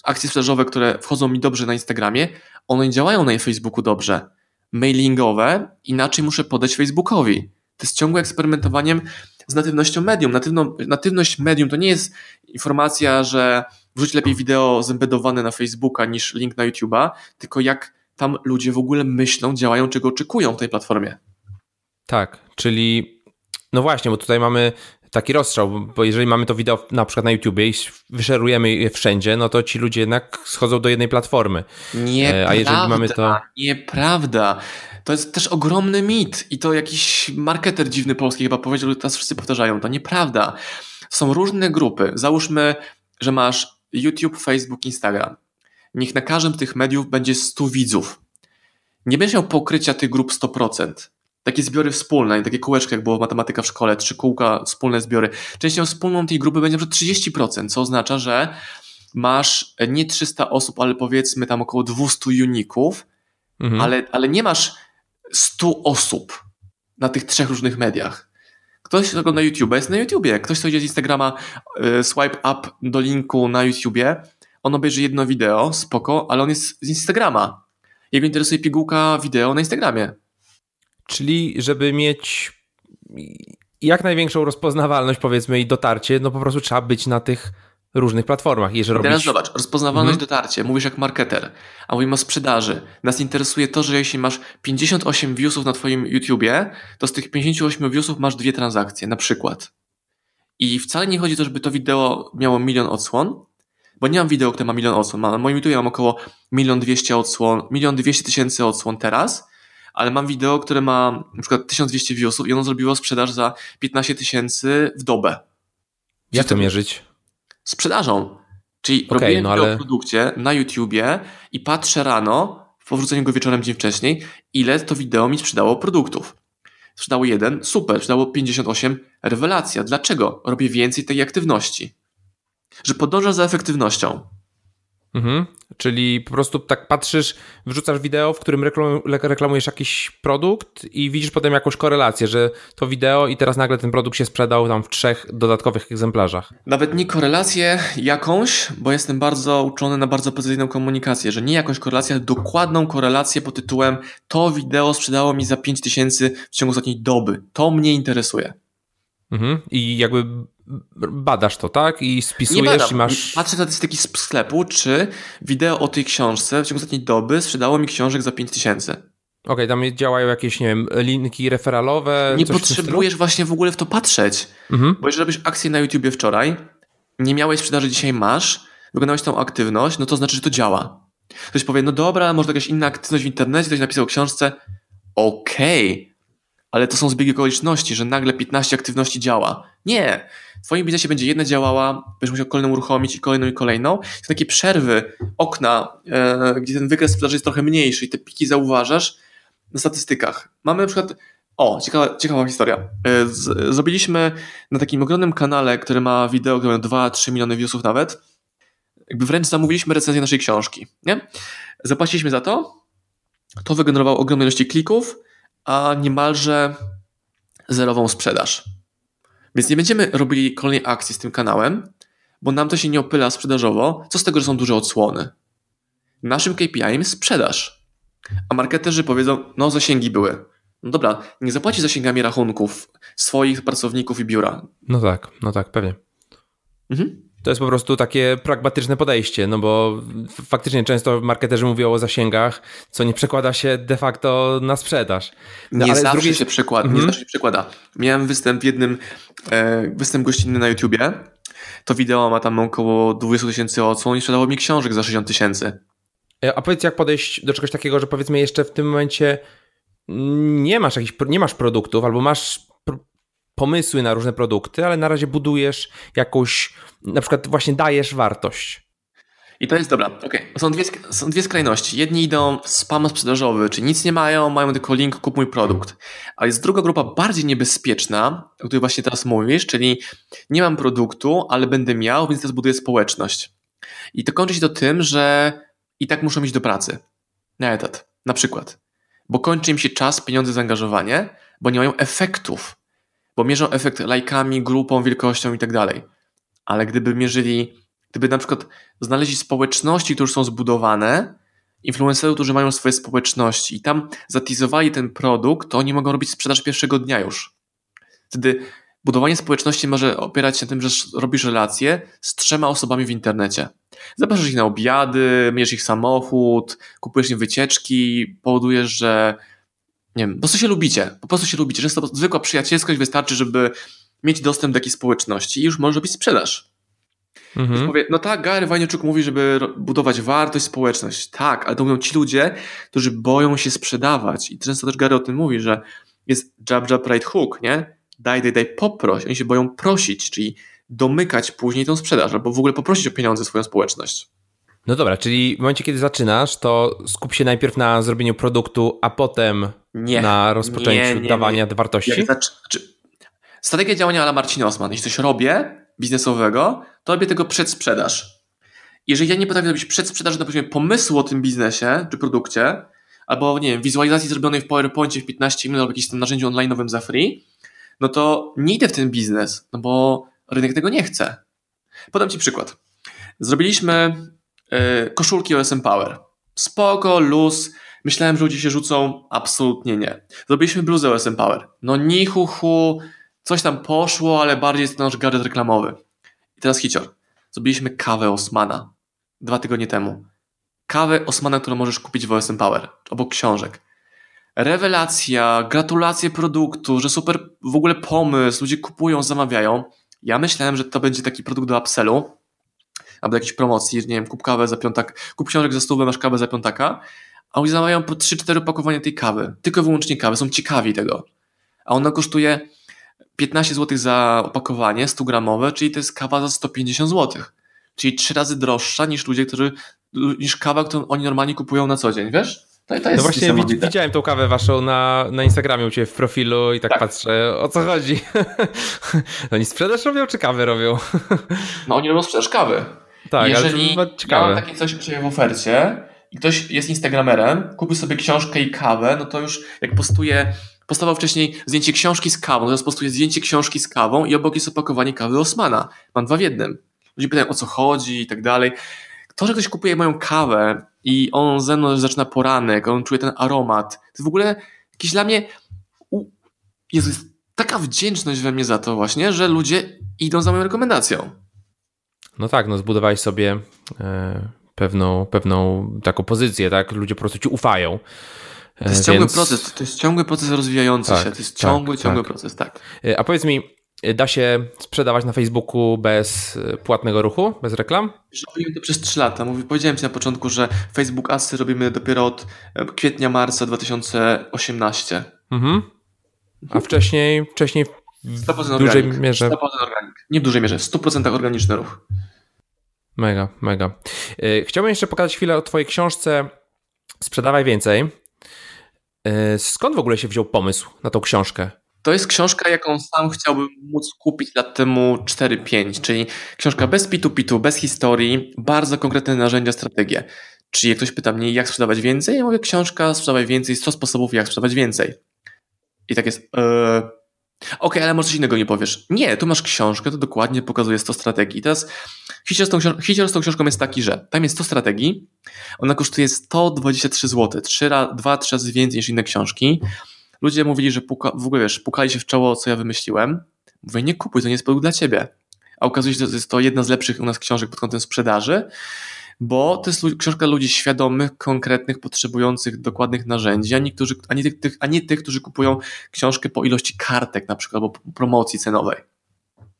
akcje sprzedażowe, które wchodzą mi dobrze na Instagramie, one nie działają na Facebooku dobrze. Mailingowe inaczej muszę podać Facebookowi. To jest ciągłe eksperymentowaniem z natywnością medium. Natywno, natywność medium to nie jest informacja, że wrzuć lepiej wideo zembedowane na Facebooka niż link na YouTube'a, tylko jak tam ludzie w ogóle myślą, działają, czego oczekują w tej platformie. Tak, czyli no właśnie, bo tutaj mamy taki rozstrzał, bo jeżeli mamy to wideo na przykład na YouTubie i wyszerujemy je wszędzie, no to ci ludzie jednak schodzą do jednej platformy. Nieprawda, A jeżeli mamy to... nieprawda. To jest też ogromny mit i to jakiś marketer dziwny polski chyba powiedział, że teraz wszyscy powtarzają, to nieprawda. Są różne grupy. Załóżmy, że masz YouTube, Facebook, Instagram. Niech na każdym z tych mediów będzie 100 widzów. Nie będziesz miał pokrycia tych grup 100% takie zbiory wspólne, takie kółeczko, jak było matematyka w szkole, trzy kółka, wspólne zbiory. Częścią wspólną tej grupy będzie nawet 30%, co oznacza, że masz nie 300 osób, ale powiedzmy tam około 200 uników, mhm. ale, ale nie masz 100 osób na tych trzech różnych mediach. Ktoś, kto ogląda YouTube, jest na YouTubie. Ktoś, kto idzie z Instagrama, y, swipe up do linku na YouTubie, on obejrzy jedno wideo, spoko, ale on jest z Instagrama. Jego interesuje pigułka wideo na Instagramie. Czyli, żeby mieć jak największą rozpoznawalność, powiedzmy, i dotarcie, no po prostu trzeba być na tych różnych platformach. Jeżeli robić... Teraz zobacz, rozpoznawalność, mhm. dotarcie, mówisz jak marketer, a mówimy o sprzedaży. Nas interesuje to, że jeśli masz 58 viewsów na twoim YouTubie, to z tych 58 viewsów masz dwie transakcje, na przykład. I wcale nie chodzi o to, żeby to wideo miało milion odsłon, bo nie mam wideo, które ma milion odsłon. Na moim YouTube mam około milion dwieście odsłon, milion dwieście tysięcy odsłon teraz, ale mam wideo, które ma na przykład 1200 viewsów i ono zrobiło sprzedaż za 15 tysięcy w dobę. Jak to mierzyć? Sprzedażą. Czyli okay, robię no ale... produkcie na YouTubie i patrzę rano, po wrzuceniu go wieczorem dzień wcześniej, ile to wideo mi sprzedało produktów. Sprzedało jeden, super, sprzedało 58, rewelacja. Dlaczego? Robię więcej tej aktywności. Że podąża za efektywnością. Mhm. Czyli po prostu tak patrzysz, wrzucasz wideo, w którym reklamujesz jakiś produkt i widzisz potem jakąś korelację, że to wideo i teraz nagle ten produkt się sprzedał tam w trzech dodatkowych egzemplarzach. Nawet nie korelację jakąś, bo jestem bardzo uczony na bardzo precyzyjną komunikację, że nie jakąś korelację, ale dokładną korelację pod tytułem to wideo sprzedało mi za 5000 w ciągu ostatniej doby. To mnie interesuje. Mhm. I jakby badasz to, tak? I spisujesz i masz. Patrzę statystyki z sklepu, czy wideo o tej książce w ciągu ostatniej doby sprzedało mi książek za 5000. Okej, okay, tam działają jakieś, nie wiem, linki referalowe. Nie potrzebujesz właśnie w ogóle w to patrzeć. Mhm. Bo jeżeli robisz akcję na YouTubie wczoraj, nie miałeś sprzedaży, dzisiaj masz, wykonałeś tą aktywność, no to znaczy, że to działa. Ktoś powie, no dobra, może jakaś inna aktywność w internecie, ktoś napisał książce. Okej, okay ale to są zbiegi okoliczności, że nagle 15 aktywności działa. Nie. W Twoim biznesie będzie jedna działała, będziesz musiał kolejną uruchomić i kolejną i kolejną. Są takie przerwy, okna, e, gdzie ten wykres sprzedaży jest trochę mniejszy i te piki zauważasz na statystykach. Mamy na przykład o, ciekawa, ciekawa historia. E, z, zrobiliśmy na takim ogromnym kanale, który ma wideo, które ma 2-3 miliony viewsów nawet, jakby wręcz zamówiliśmy recenzję naszej książki, nie? Zapłaciliśmy za to, to wygenerowało ogromne ilości klików, a niemalże zerową sprzedaż. Więc nie będziemy robili kolejnej akcji z tym kanałem, bo nam to się nie opyla sprzedażowo. Co z tego, że są duże odsłony? Naszym KPI sprzedaż. A marketerzy powiedzą, no zasięgi były. No dobra, nie zapłaci zasięgami rachunków swoich pracowników i biura. No tak, no tak, pewnie. Mhm. To jest po prostu takie pragmatyczne podejście, no bo faktycznie często marketerzy mówią o zasięgach, co nie przekłada się de facto na sprzedaż. No, nie zawsze drugiej... się przekłada, mm -hmm. nie mhm. zawsze się przekłada. Miałem występ w jednym, e, występ gościnny na YouTubie, to wideo ma tam około 20 tysięcy odsłon i sprzedało mi książek za 60 tysięcy. E, a powiedz, jak podejść do czegoś takiego, że powiedzmy jeszcze w tym momencie nie masz jakichś, nie masz produktów, albo masz pomysły na różne produkty, ale na razie budujesz jakąś, na przykład właśnie dajesz wartość. I to jest dobra. Okay. Są, dwie, są dwie skrajności. Jedni idą w spam sprzedażowy, czyli nic nie mają, mają tylko link, kup mój produkt. A jest druga grupa bardziej niebezpieczna, o której właśnie teraz mówisz, czyli nie mam produktu, ale będę miał, więc teraz buduję społeczność. I to kończy się to tym, że i tak muszą iść do pracy. Na etat, na przykład. Bo kończy im się czas, pieniądze, zaangażowanie, bo nie mają efektów bo mierzą efekt lajkami, grupą, wielkością i tak dalej. Ale gdyby mierzyli, gdyby na przykład znaleźli społeczności, które już są zbudowane, influencerów, którzy mają swoje społeczności i tam zatizowali ten produkt, to oni mogą robić sprzedaż pierwszego dnia już. Wtedy budowanie społeczności może opierać się na tym, że robisz relacje z trzema osobami w internecie. Zapraszasz ich na obiady, mierzysz ich samochód, kupujesz im wycieczki, powodujesz, że nie wiem, po prostu się lubicie, po prostu się lubicie. Często zwykła przyjacielskość wystarczy, żeby mieć dostęp do jakiejś społeczności i już może robić sprzedaż. Mhm. Powie, no tak, Gary Wajniczuk mówi, żeby budować wartość, społeczność. Tak, ale to mówią ci ludzie, którzy boją się sprzedawać. I często też Gary o tym mówi, że jest jab, jab, right hook, nie? Daj, daj, daj, poproś. Oni się boją prosić, czyli domykać później tą sprzedaż, albo w ogóle poprosić o pieniądze swoją społeczność. No dobra, czyli w momencie, kiedy zaczynasz, to skup się najpierw na zrobieniu produktu, a potem nie, na rozpoczęciu nie, nie, dawania wartości? Strategia działania ala Marcin Osman. Jeśli coś robię biznesowego, to robię tego przedsprzedaż. Jeżeli ja nie potrafię robić przedsprzedaży na poziomie pomysłu o tym biznesie czy produkcie, albo nie wiem, wizualizacji zrobionej w PowerPoincie w 15 minut albo jakimś tam narzędziu online'owym za free, no to nie idę w ten biznes, no bo rynek tego nie chce. Podam Ci przykład. Zrobiliśmy koszulki OSM Power. Spoko, luz. Myślałem, że ludzie się rzucą. Absolutnie nie. Zrobiliśmy bluzę OSM Power. No ni hu, hu coś tam poszło, ale bardziej jest to nasz gadżet reklamowy. I teraz hicior. Zrobiliśmy kawę Osmana dwa tygodnie temu. Kawę Osmana, którą możesz kupić w OSM Power, obok książek. Rewelacja, gratulacje produktu, że super w ogóle pomysł, ludzie kupują, zamawiają. Ja myślałem, że to będzie taki produkt do upsellu, albo jakiejś promocji, nie wiem, kup kawę za piątak, kup książek za stówę, masz kawę za piątaka, a oni zamawiają po 3-4 opakowania tej kawy, tylko wyłącznie kawy, są ciekawi tego. A ona kosztuje 15 zł za opakowanie 100 gramowe, czyli to jest kawa za 150 zł. Czyli trzy razy droższa niż ludzie, którzy, niż kawa, którą oni normalnie kupują na co dzień, wiesz? To, to no właśnie widziałem tą kawę waszą na, na Instagramie u ciebie w profilu i tak, tak. patrzę, o co chodzi. oni sprzedaż robią, czy kawę robią? no oni robią sprzedaż kawy. Tak, Jeżeli ale to takie coś w ofercie i ktoś jest instagramerem, kupi sobie książkę i kawę, no to już jak postuje postawał wcześniej zdjęcie książki z kawą, teraz postuje zdjęcie książki z kawą i obok jest opakowanie kawy Osmana. Mam dwa w jednym. Ludzie pytają o co chodzi i tak dalej. To, że ktoś kupuje moją kawę i on ze mną zaczyna poranek, on czuje ten aromat, to jest w ogóle jakiś dla mnie Jezu, jest taka wdzięczność we mnie za to właśnie, że ludzie idą za moją rekomendacją. No tak, no zbudowałeś sobie e, pewną, pewną taką pozycję, tak? Ludzie po prostu ci ufają. To jest ciągły Więc... proces, to jest ciągły proces rozwijający tak, się, to jest tak, ciągły, tak, ciągły proces, tak. E, a powiedz mi, e, da się sprzedawać na Facebooku bez e, płatnego ruchu, bez reklam? Robimy to przez 3 lata. Mówię, powiedziałem Ci na początku, że Facebook Adsy robimy dopiero od kwietnia, marca 2018. Mhm. A wcześniej, wcześniej w 100% dużej organic. mierze... 100% organic. Nie w dużej mierze, w 100% organiczny ruch. Mega, mega. Chciałbym jeszcze pokazać chwilę o Twojej książce Sprzedawaj więcej. E, skąd w ogóle się wziął pomysł na tą książkę? To jest książka, jaką sam chciałbym móc kupić lat temu 4-5, czyli książka bez pitu-pitu, bez historii, bardzo konkretne narzędzia, strategie. Czyli jak ktoś pyta mnie, jak sprzedawać więcej, ja mówię, książka, sprzedawaj więcej, 100 sposobów, jak sprzedawać więcej. I tak jest, yy, Okej, okay, ale może coś innego nie powiesz. Nie, tu masz książkę, to dokładnie pokazuje 100 strategii. Teraz hicior z, tą, z tą książką jest taki, że tam jest 100 strategii, ona kosztuje 123 zł, 2-3 razy więcej niż inne książki. Ludzie mówili, że puka, w ogóle wiesz, pukali się w czoło, co ja wymyśliłem. Mówię, nie kupuj, to nie jest produkt dla ciebie. A okazuje się, że jest to jedna z lepszych u nas książek pod kątem sprzedaży bo to jest książka ludzi świadomych, konkretnych, potrzebujących dokładnych narzędzi, a nie, którzy, a nie, tych, a nie tych, którzy kupują książkę po ilości kartek na przykład, albo promocji cenowej.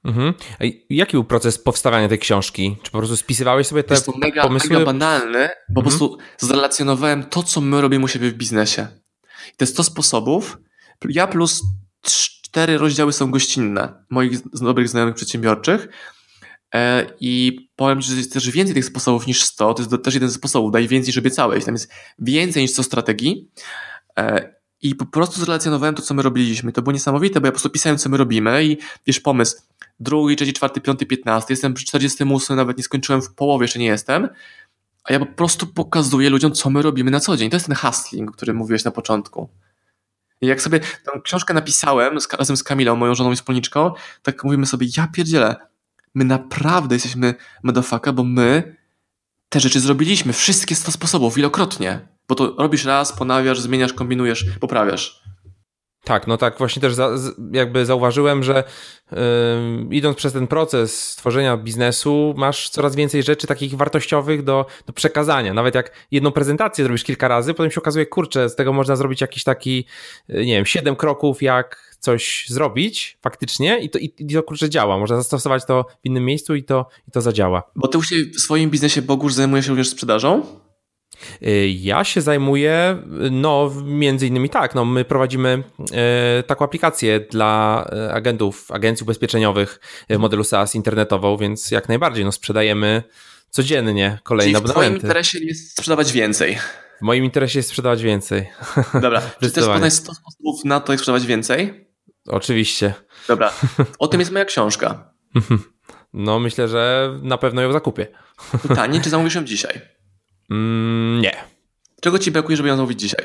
Mhm. A jaki był proces powstawania tej książki? Czy po prostu spisywałeś sobie te jest to mega, pomysły? mega banalny, bo mhm. po prostu zrelacjonowałem to, co my robimy u siebie w biznesie. I to jest 100 sposobów. Ja plus cztery rozdziały są gościnne moich dobrych znajomych przedsiębiorczych, I powiem że jest też więcej tych sposobów niż 100. To jest też jeden z sposobów. Daj więcej, żeby całe. Tam jest więcej niż 100 strategii. E, I po prostu zrelacjonowałem to, co my robiliśmy. To było niesamowite, bo ja po prostu pisałem, co my robimy i wiesz, pomysł. Drugi, trzeci, czwarty, piąty, piętnasty. Jestem przy 48, nawet nie skończyłem w połowie, jeszcze nie jestem. A ja po prostu pokazuję ludziom, co my robimy na co dzień. To jest ten hustling, o którym mówiłeś na początku. I jak sobie tę książkę napisałem z, razem z Kamilą, moją żoną i wspólniczką, tak mówimy sobie, ja pierdzielę, My naprawdę jesteśmy medofaka, bo my te rzeczy zrobiliśmy. Wszystkie 100 sposobów, wielokrotnie. Bo to robisz raz, ponawiasz, zmieniasz, kombinujesz, poprawiasz. Tak, no tak, właśnie też za, jakby zauważyłem, że yy, idąc przez ten proces tworzenia biznesu, masz coraz więcej rzeczy takich wartościowych do, do przekazania. Nawet jak jedną prezentację zrobisz kilka razy, potem się okazuje, kurczę, z tego można zrobić jakiś taki, yy, nie wiem, siedem kroków, jak coś zrobić faktycznie i to, i, i to kurczę działa. Można zastosować to w innym miejscu i to, i to zadziała. Bo ty się w swoim biznesie Bogusz zajmujesz się również sprzedażą? Y, ja się zajmuję, no między innymi tak, no my prowadzimy e, taką aplikację dla e, agentów, agencji ubezpieczeniowych e, modelu SaaS internetową, więc jak najbardziej, no sprzedajemy codziennie kolejne Czyli w abonamenty. w twoim interesie jest sprzedawać więcej. W moim interesie jest sprzedawać więcej. Dobra, czy chcesz podać 100 sposobów na to, jak sprzedawać więcej? Oczywiście. Dobra, o tym jest moja książka. No, myślę, że na pewno ją zakupię. Pytanie, czy zamówisz ją dzisiaj? Mm, nie. Czego ci brakuje, żeby ją zamówić dzisiaj?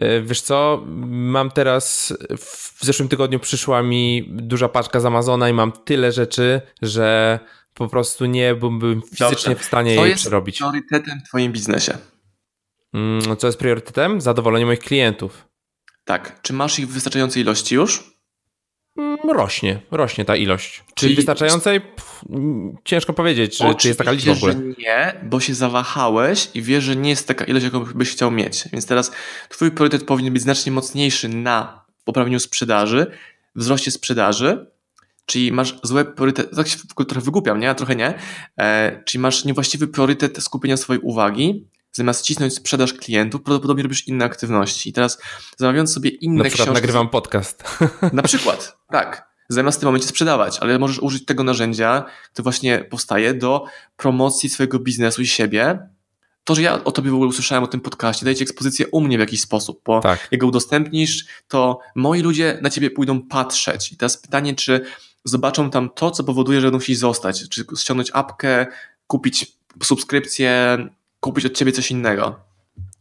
E, wiesz co, mam teraz, w zeszłym tygodniu przyszła mi duża paczka z Amazona i mam tyle rzeczy, że po prostu nie byłbym fizycznie Dobrze. w stanie jej przerobić. Co jest priorytetem w twoim biznesie? Mm, co jest priorytetem? Zadowolenie moich klientów. Tak. Czy masz ich w wystarczającej ilości już? Mm, rośnie, rośnie ta ilość. Czy Czyli... wystarczającej? Pff, ciężko powiedzieć, czy, czy jest taka liczba w ogóle. Że nie, bo się zawahałeś i wiesz, że nie jest taka ilość, jaką byś chciał mieć. Więc teraz twój priorytet powinien być znacznie mocniejszy na poprawieniu sprzedaży, wzroście sprzedaży, czyli masz złe priorytet, tak się trochę wygłupiam, nie? A trochę nie. E, czyli masz niewłaściwy priorytet skupienia swojej uwagi zamiast cisnąć sprzedaż klientów, prawdopodobnie robisz inne aktywności. I teraz zamawiając sobie inne Na przykład książki, nagrywam podcast. Na przykład, tak. Zamiast w tym momencie sprzedawać, ale możesz użyć tego narzędzia, które właśnie powstaje do promocji swojego biznesu i siebie. To, że ja o tobie w ogóle usłyszałem o tym podcaście, daje ci ekspozycję u mnie w jakiś sposób, bo tak. jak go udostępnisz, to moi ludzie na ciebie pójdą patrzeć. I teraz pytanie, czy zobaczą tam to, co powoduje, że będą zostać, czy ściągnąć apkę, kupić subskrypcję, kupić od ciebie coś innego.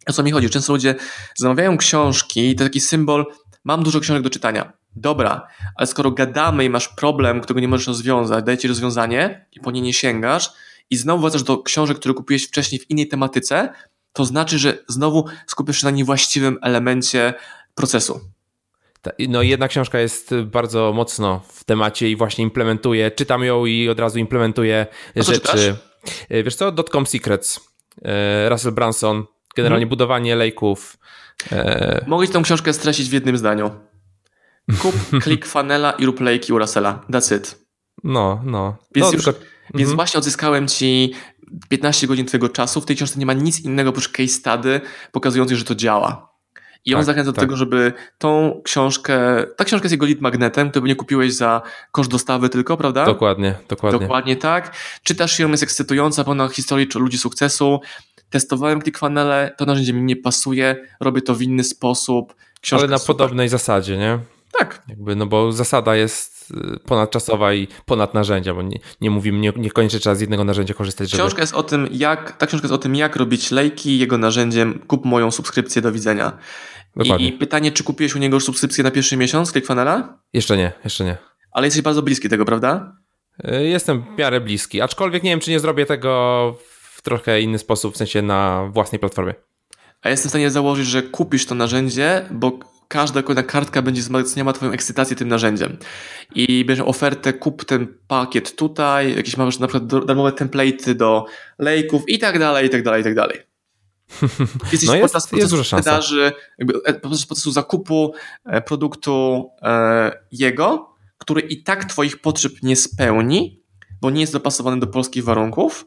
O co mi chodzi? Często ludzie zamawiają książki i to taki symbol, mam dużo książek do czytania. Dobra, ale skoro gadamy i masz problem, którego nie możesz rozwiązać, daję ci rozwiązanie i po nie nie sięgasz i znowu wracasz do książek, które kupiłeś wcześniej w innej tematyce, to znaczy, że znowu skupisz się na niewłaściwym elemencie procesu. No jedna książka jest bardzo mocno w temacie i właśnie implementuje, czytam ją i od razu implementuję rzeczy. Czytasz? Wiesz co? Dotcom Secrets Russell Branson, generalnie hmm. budowanie lejków. E... Mogę tę książkę streścić w jednym zdaniu. Kup klik fanela i rób lejki u Russella. That's it. No, no. Więc, no, już, tylko... więc mhm. właśnie odzyskałem ci 15 godzin twojego czasu. W tej książce nie ma nic innego oprócz case study pokazującej, że to działa. I on tak, zachęca tak. do tego, żeby tą książkę, ta książka jest jego lead magnetem, który nie kupiłeś za koszt dostawy tylko, prawda? Dokładnie, dokładnie. Dokładnie tak. Czytasz ją, jest ekscytująca, pełna historii ludzi sukcesu. Testowałem ClickFunnels, to narzędzie mi nie pasuje, robię to w inny sposób. Książka Ale na super. podobnej zasadzie, nie? Tak. Jakby, no bo zasada jest y, ponadczasowa i ponad narzędzia, bo nie, nie mówimy, nie, niekoniecznie trzeba z jednego narzędzia korzystać. Żeby... Książka jest o tym, jak, ta książka jest o tym, jak robić lejki, jego narzędziem kup moją subskrypcję, do widzenia. I, I, pytanie, czy kupiłeś u niego już subskrypcję na pierwszy miesiąc ClickFunnela? Jeszcze nie, jeszcze nie. Ale jesteś bardzo bliski tego, prawda? Y, jestem w miarę bliski, aczkolwiek nie wiem, czy nie zrobię tego w trochę inny sposób, w sensie na własnej platformie. A jestem w stanie założyć, że kupisz to narzędzie, bo każda kolejna kartka będzie wzmacniała Twoją ekscytację tym narzędziem. I bierzesz ofertę, kup ten pakiet tutaj, jakieś masz na przykład darmowe template'y do lejków i tak dalej, i tak dalej, i tak dalej. Jesteś no jest, podczas jest duża sprzedaży, jakby e, podczas procesu zakupu e, produktu e, jego, który i tak Twoich potrzeb nie spełni, bo nie jest dopasowany do polskich warunków.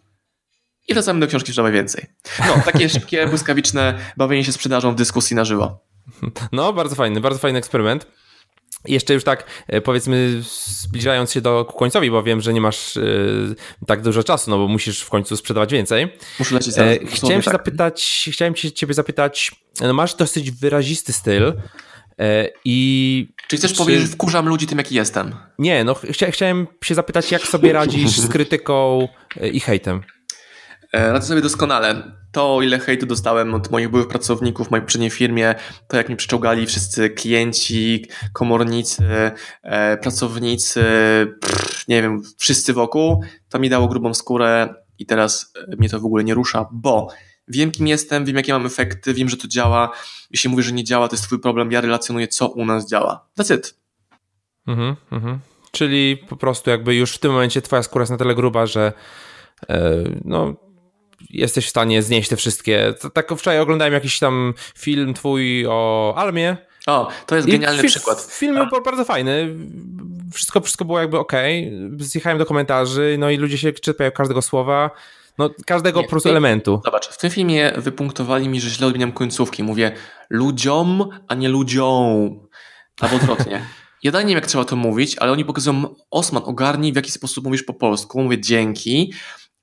I wracamy do książki Sprzedawaj Więcej. No, takie szybkie, błyskawiczne bawienie się sprzedażą w dyskusji na żywo. No, bardzo fajny, bardzo fajny eksperyment. Jeszcze już tak, e, powiedzmy, zbliżając się do końcowi, bo wiem, że nie masz y, tak dużo czasu, no bo musisz w końcu sprzedawać więcej. Muszę lecieć zaraz. E, chciałem się tak. zapytać, chciałem się ciebie zapytać, no masz dosyć wyrazisty styl e, i... Czy chcesz czy... powiedzieć, że wkurzam ludzi tym, jaki jestem? Nie, no chcia, chciałem się zapytać, jak sobie radzisz z krytyką i hejtem? Radzę sobie doskonale to, ile hejtu dostałem od moich byłych pracowników w mojej poprzedniej firmie, to jak mi przyczołgali wszyscy klienci, komornicy, e, pracownicy, pff, nie wiem, wszyscy wokół, to mi dało grubą skórę i teraz e, mnie to w ogóle nie rusza, bo wiem, kim jestem, wiem, jakie mam efekty, wiem, że to działa. Jeśli mówię, że nie działa, to jest twój problem, ja relacjonuję, co u nas działa. That's it. Mhm, mhm. Czyli po prostu jakby już w tym momencie twoja skóra jest na tyle gruba, że e, no jesteś w stanie znieść te wszystkie. Tak wczoraj oglądałem jakiś tam film twój o Almie. O, to jest genialny przykład. Film był bardzo fajny. Wszystko, wszystko było jakby ok. Zjechałem do komentarzy, no i ludzie się czepiają każdego słowa. No, każdego nie, po prostu elementu. Zobacz, w tym filmie wypunktowali mi, że źle odmieniam końcówki. Mówię ludziom, a nie ludziom. Albo odwrotnie. Ja dalej nie wiem, jak trzeba to mówić, ale oni pokazują, Osman, ogarnij, w jaki sposób mówisz po polsku. Mówię dzięki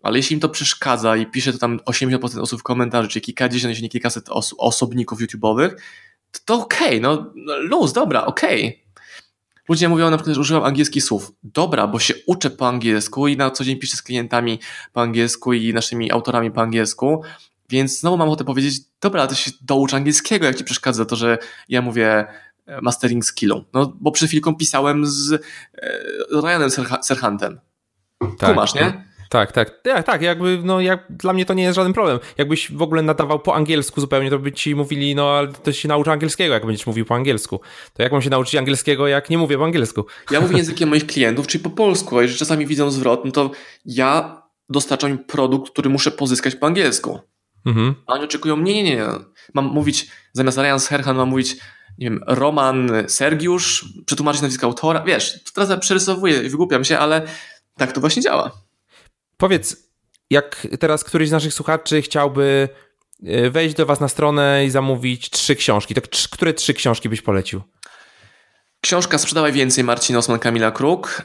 ale jeśli im to przeszkadza i pisze to tam 80% osób w komentarzu, czy kilkadziesiąt, jeśli nie kilkaset os osobników YouTube'owych, to, to okej, okay, no, no luz, dobra, okej. Okay. Ludzie mówią na przykład, że używam angielskich słów. Dobra, bo się uczę po angielsku i na co dzień piszę z klientami po angielsku i naszymi autorami po angielsku, Więc znowu mam ochotę powiedzieć, dobra, to się doucz angielskiego, jak ci przeszkadza to, że ja mówię e, mastering skillu. No, bo przed chwilką pisałem z e, Ryanem Serhantem. Tak. Kumasz, nie? Tak, tak, tak, tak, jakby, no, jak, dla mnie to nie jest żaden problem. Jakbyś w ogóle nadawał po angielsku zupełnie, to by ci mówili, no, ale to się nauczy angielskiego, jak będziesz mówił po angielsku. To jak mam się nauczyć angielskiego, jak nie mówię po angielsku? Ja mówię językiem moich klientów, czyli po polsku, a jeżeli czasami widzą zwrot, no to ja dostarczam im produkt, który muszę pozyskać po angielsku. Mhm. A oni oczekują, nie, nie, nie, mam mówić, zamiast Ryan Herhan mam mówić, nie wiem, Roman Sergiusz, przetłumaczyć nazwisko autora, wiesz, teraz przerysowuję, wygłupiam się, ale tak to właśnie działa. Powiedz, jak teraz któryś z naszych słuchaczy chciałby e, wejść do Was na stronę i zamówić trzy książki, to które trzy książki byś polecił? Książka Sprzedawaj więcej Marcin Osman Kamila Kruk.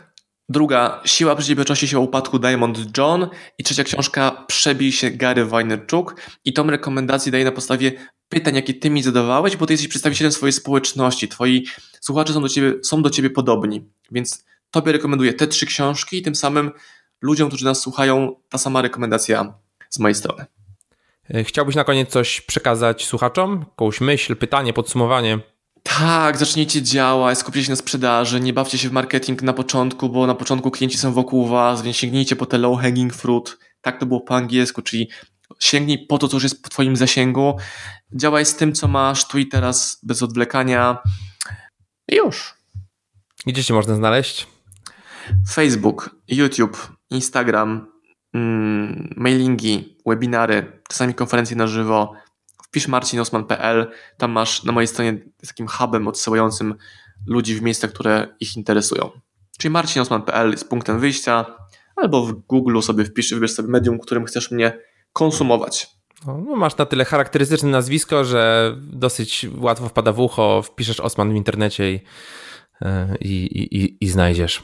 Druga Siła przedsiębiorczości, siła upadku Diamond John. I trzecia książka Przebij się Gary Vaynerchuk. I tą rekomendację daję na podstawie pytań, jakie ty mi zadawałeś, bo ty jesteś przedstawicielem swojej społeczności. Twoi słuchacze są do ciebie, są do ciebie podobni. Więc tobie rekomenduję te trzy książki i tym samym ludziom, którzy nas słuchają, ta sama rekomendacja z mojej strony. E, chciałbyś na koniec coś przekazać słuchaczom? Jakąś myśl, pytanie, podsumowanie? Tak, zacznijcie działać, skupcie się na sprzedaży, nie bawcie się w marketing na początku, bo na początku klienci są wokół was, więc sięgnijcie po te low hanging fruit. Tak to było po angielsku, czyli sięgnij po to, co już jest w twoim zasięgu. Działaj z tym, co masz tu i teraz, bez odwlekania. I już. Gdzie się można znaleźć? Facebook, YouTube, Instagram, mm, mailingi, webinary, czasami konferencje na żywo. Wpisz marcinosman.pl, tam masz na mojej stronie takim hubem odsyłającym ludzi w miejsca, które ich interesują. Czyli marcinosman.pl jest punktem wyjścia, albo w Google sobie wpisz, wybierz sobie medium, którym chcesz mnie konsumować. No, no, masz na tyle charakterystyczne nazwisko, że dosyć łatwo wpada w ucho, wpiszesz Osman w internecie i i, i, i znajdziesz.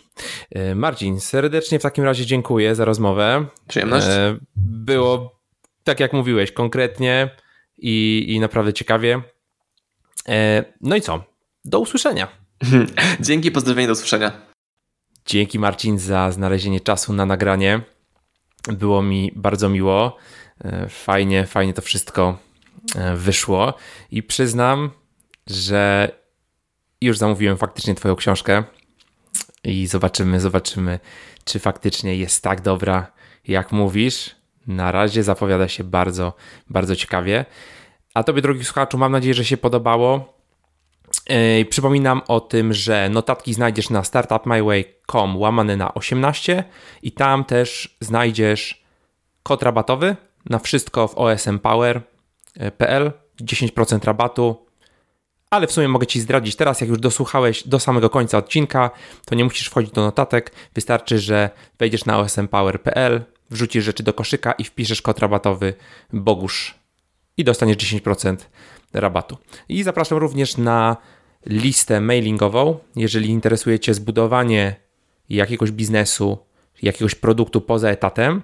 E, Marcin, serdecznie w takim razie dziękuję za rozmowę. Przyjemność. E, było, tak jak mówiłeś, konkretnie i, i naprawdę ciekawie. No i co? Do usłyszenia. Dzięki, pozdrowienia, do usłyszenia. Dzięki Marcin za znalezienie czasu na nagranie. Było mi bardzo miło. Fajnie, fajnie to wszystko wyszło i przyznam, że już zamówiłem faktycznie Twoją książkę i zobaczymy, zobaczymy, czy faktycznie jest tak dobra, jak mówisz. Na razie zapowiada się bardzo, bardzo ciekawie. A Tobie, drogi słuchaczu, mam nadzieję, że się podobało. Yy, przypominam o tym, że notatki znajdziesz na startupmyway.com łamane na 18 i tam też znajdziesz kod rabatowy na wszystko w osmpower.pl 10% rabatu ale w sumie mogę Ci zdradzić. Teraz, jak już dosłuchałeś do samego końca odcinka, to nie musisz wchodzić do notatek, wystarczy, że wejdziesz na osmpower.pl, wrzucisz rzeczy do koszyka i wpiszesz kod rabatowy BOGUSZ i dostaniesz 10% rabatu. I zapraszam również na listę mailingową, jeżeli interesuje Cię zbudowanie jakiegoś biznesu, jakiegoś produktu poza etatem,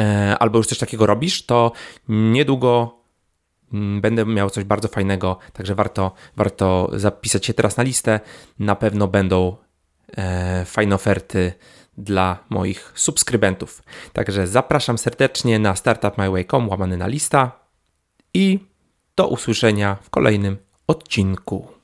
e, albo już coś takiego robisz, to niedługo będę miał coś bardzo fajnego, także warto, warto zapisać się teraz na listę. Na pewno będą e, fajne oferty dla moich subskrybentów. Także zapraszam serdecznie na startupmyway.com łamany na lista i do usłyszenia w kolejnym odcinku.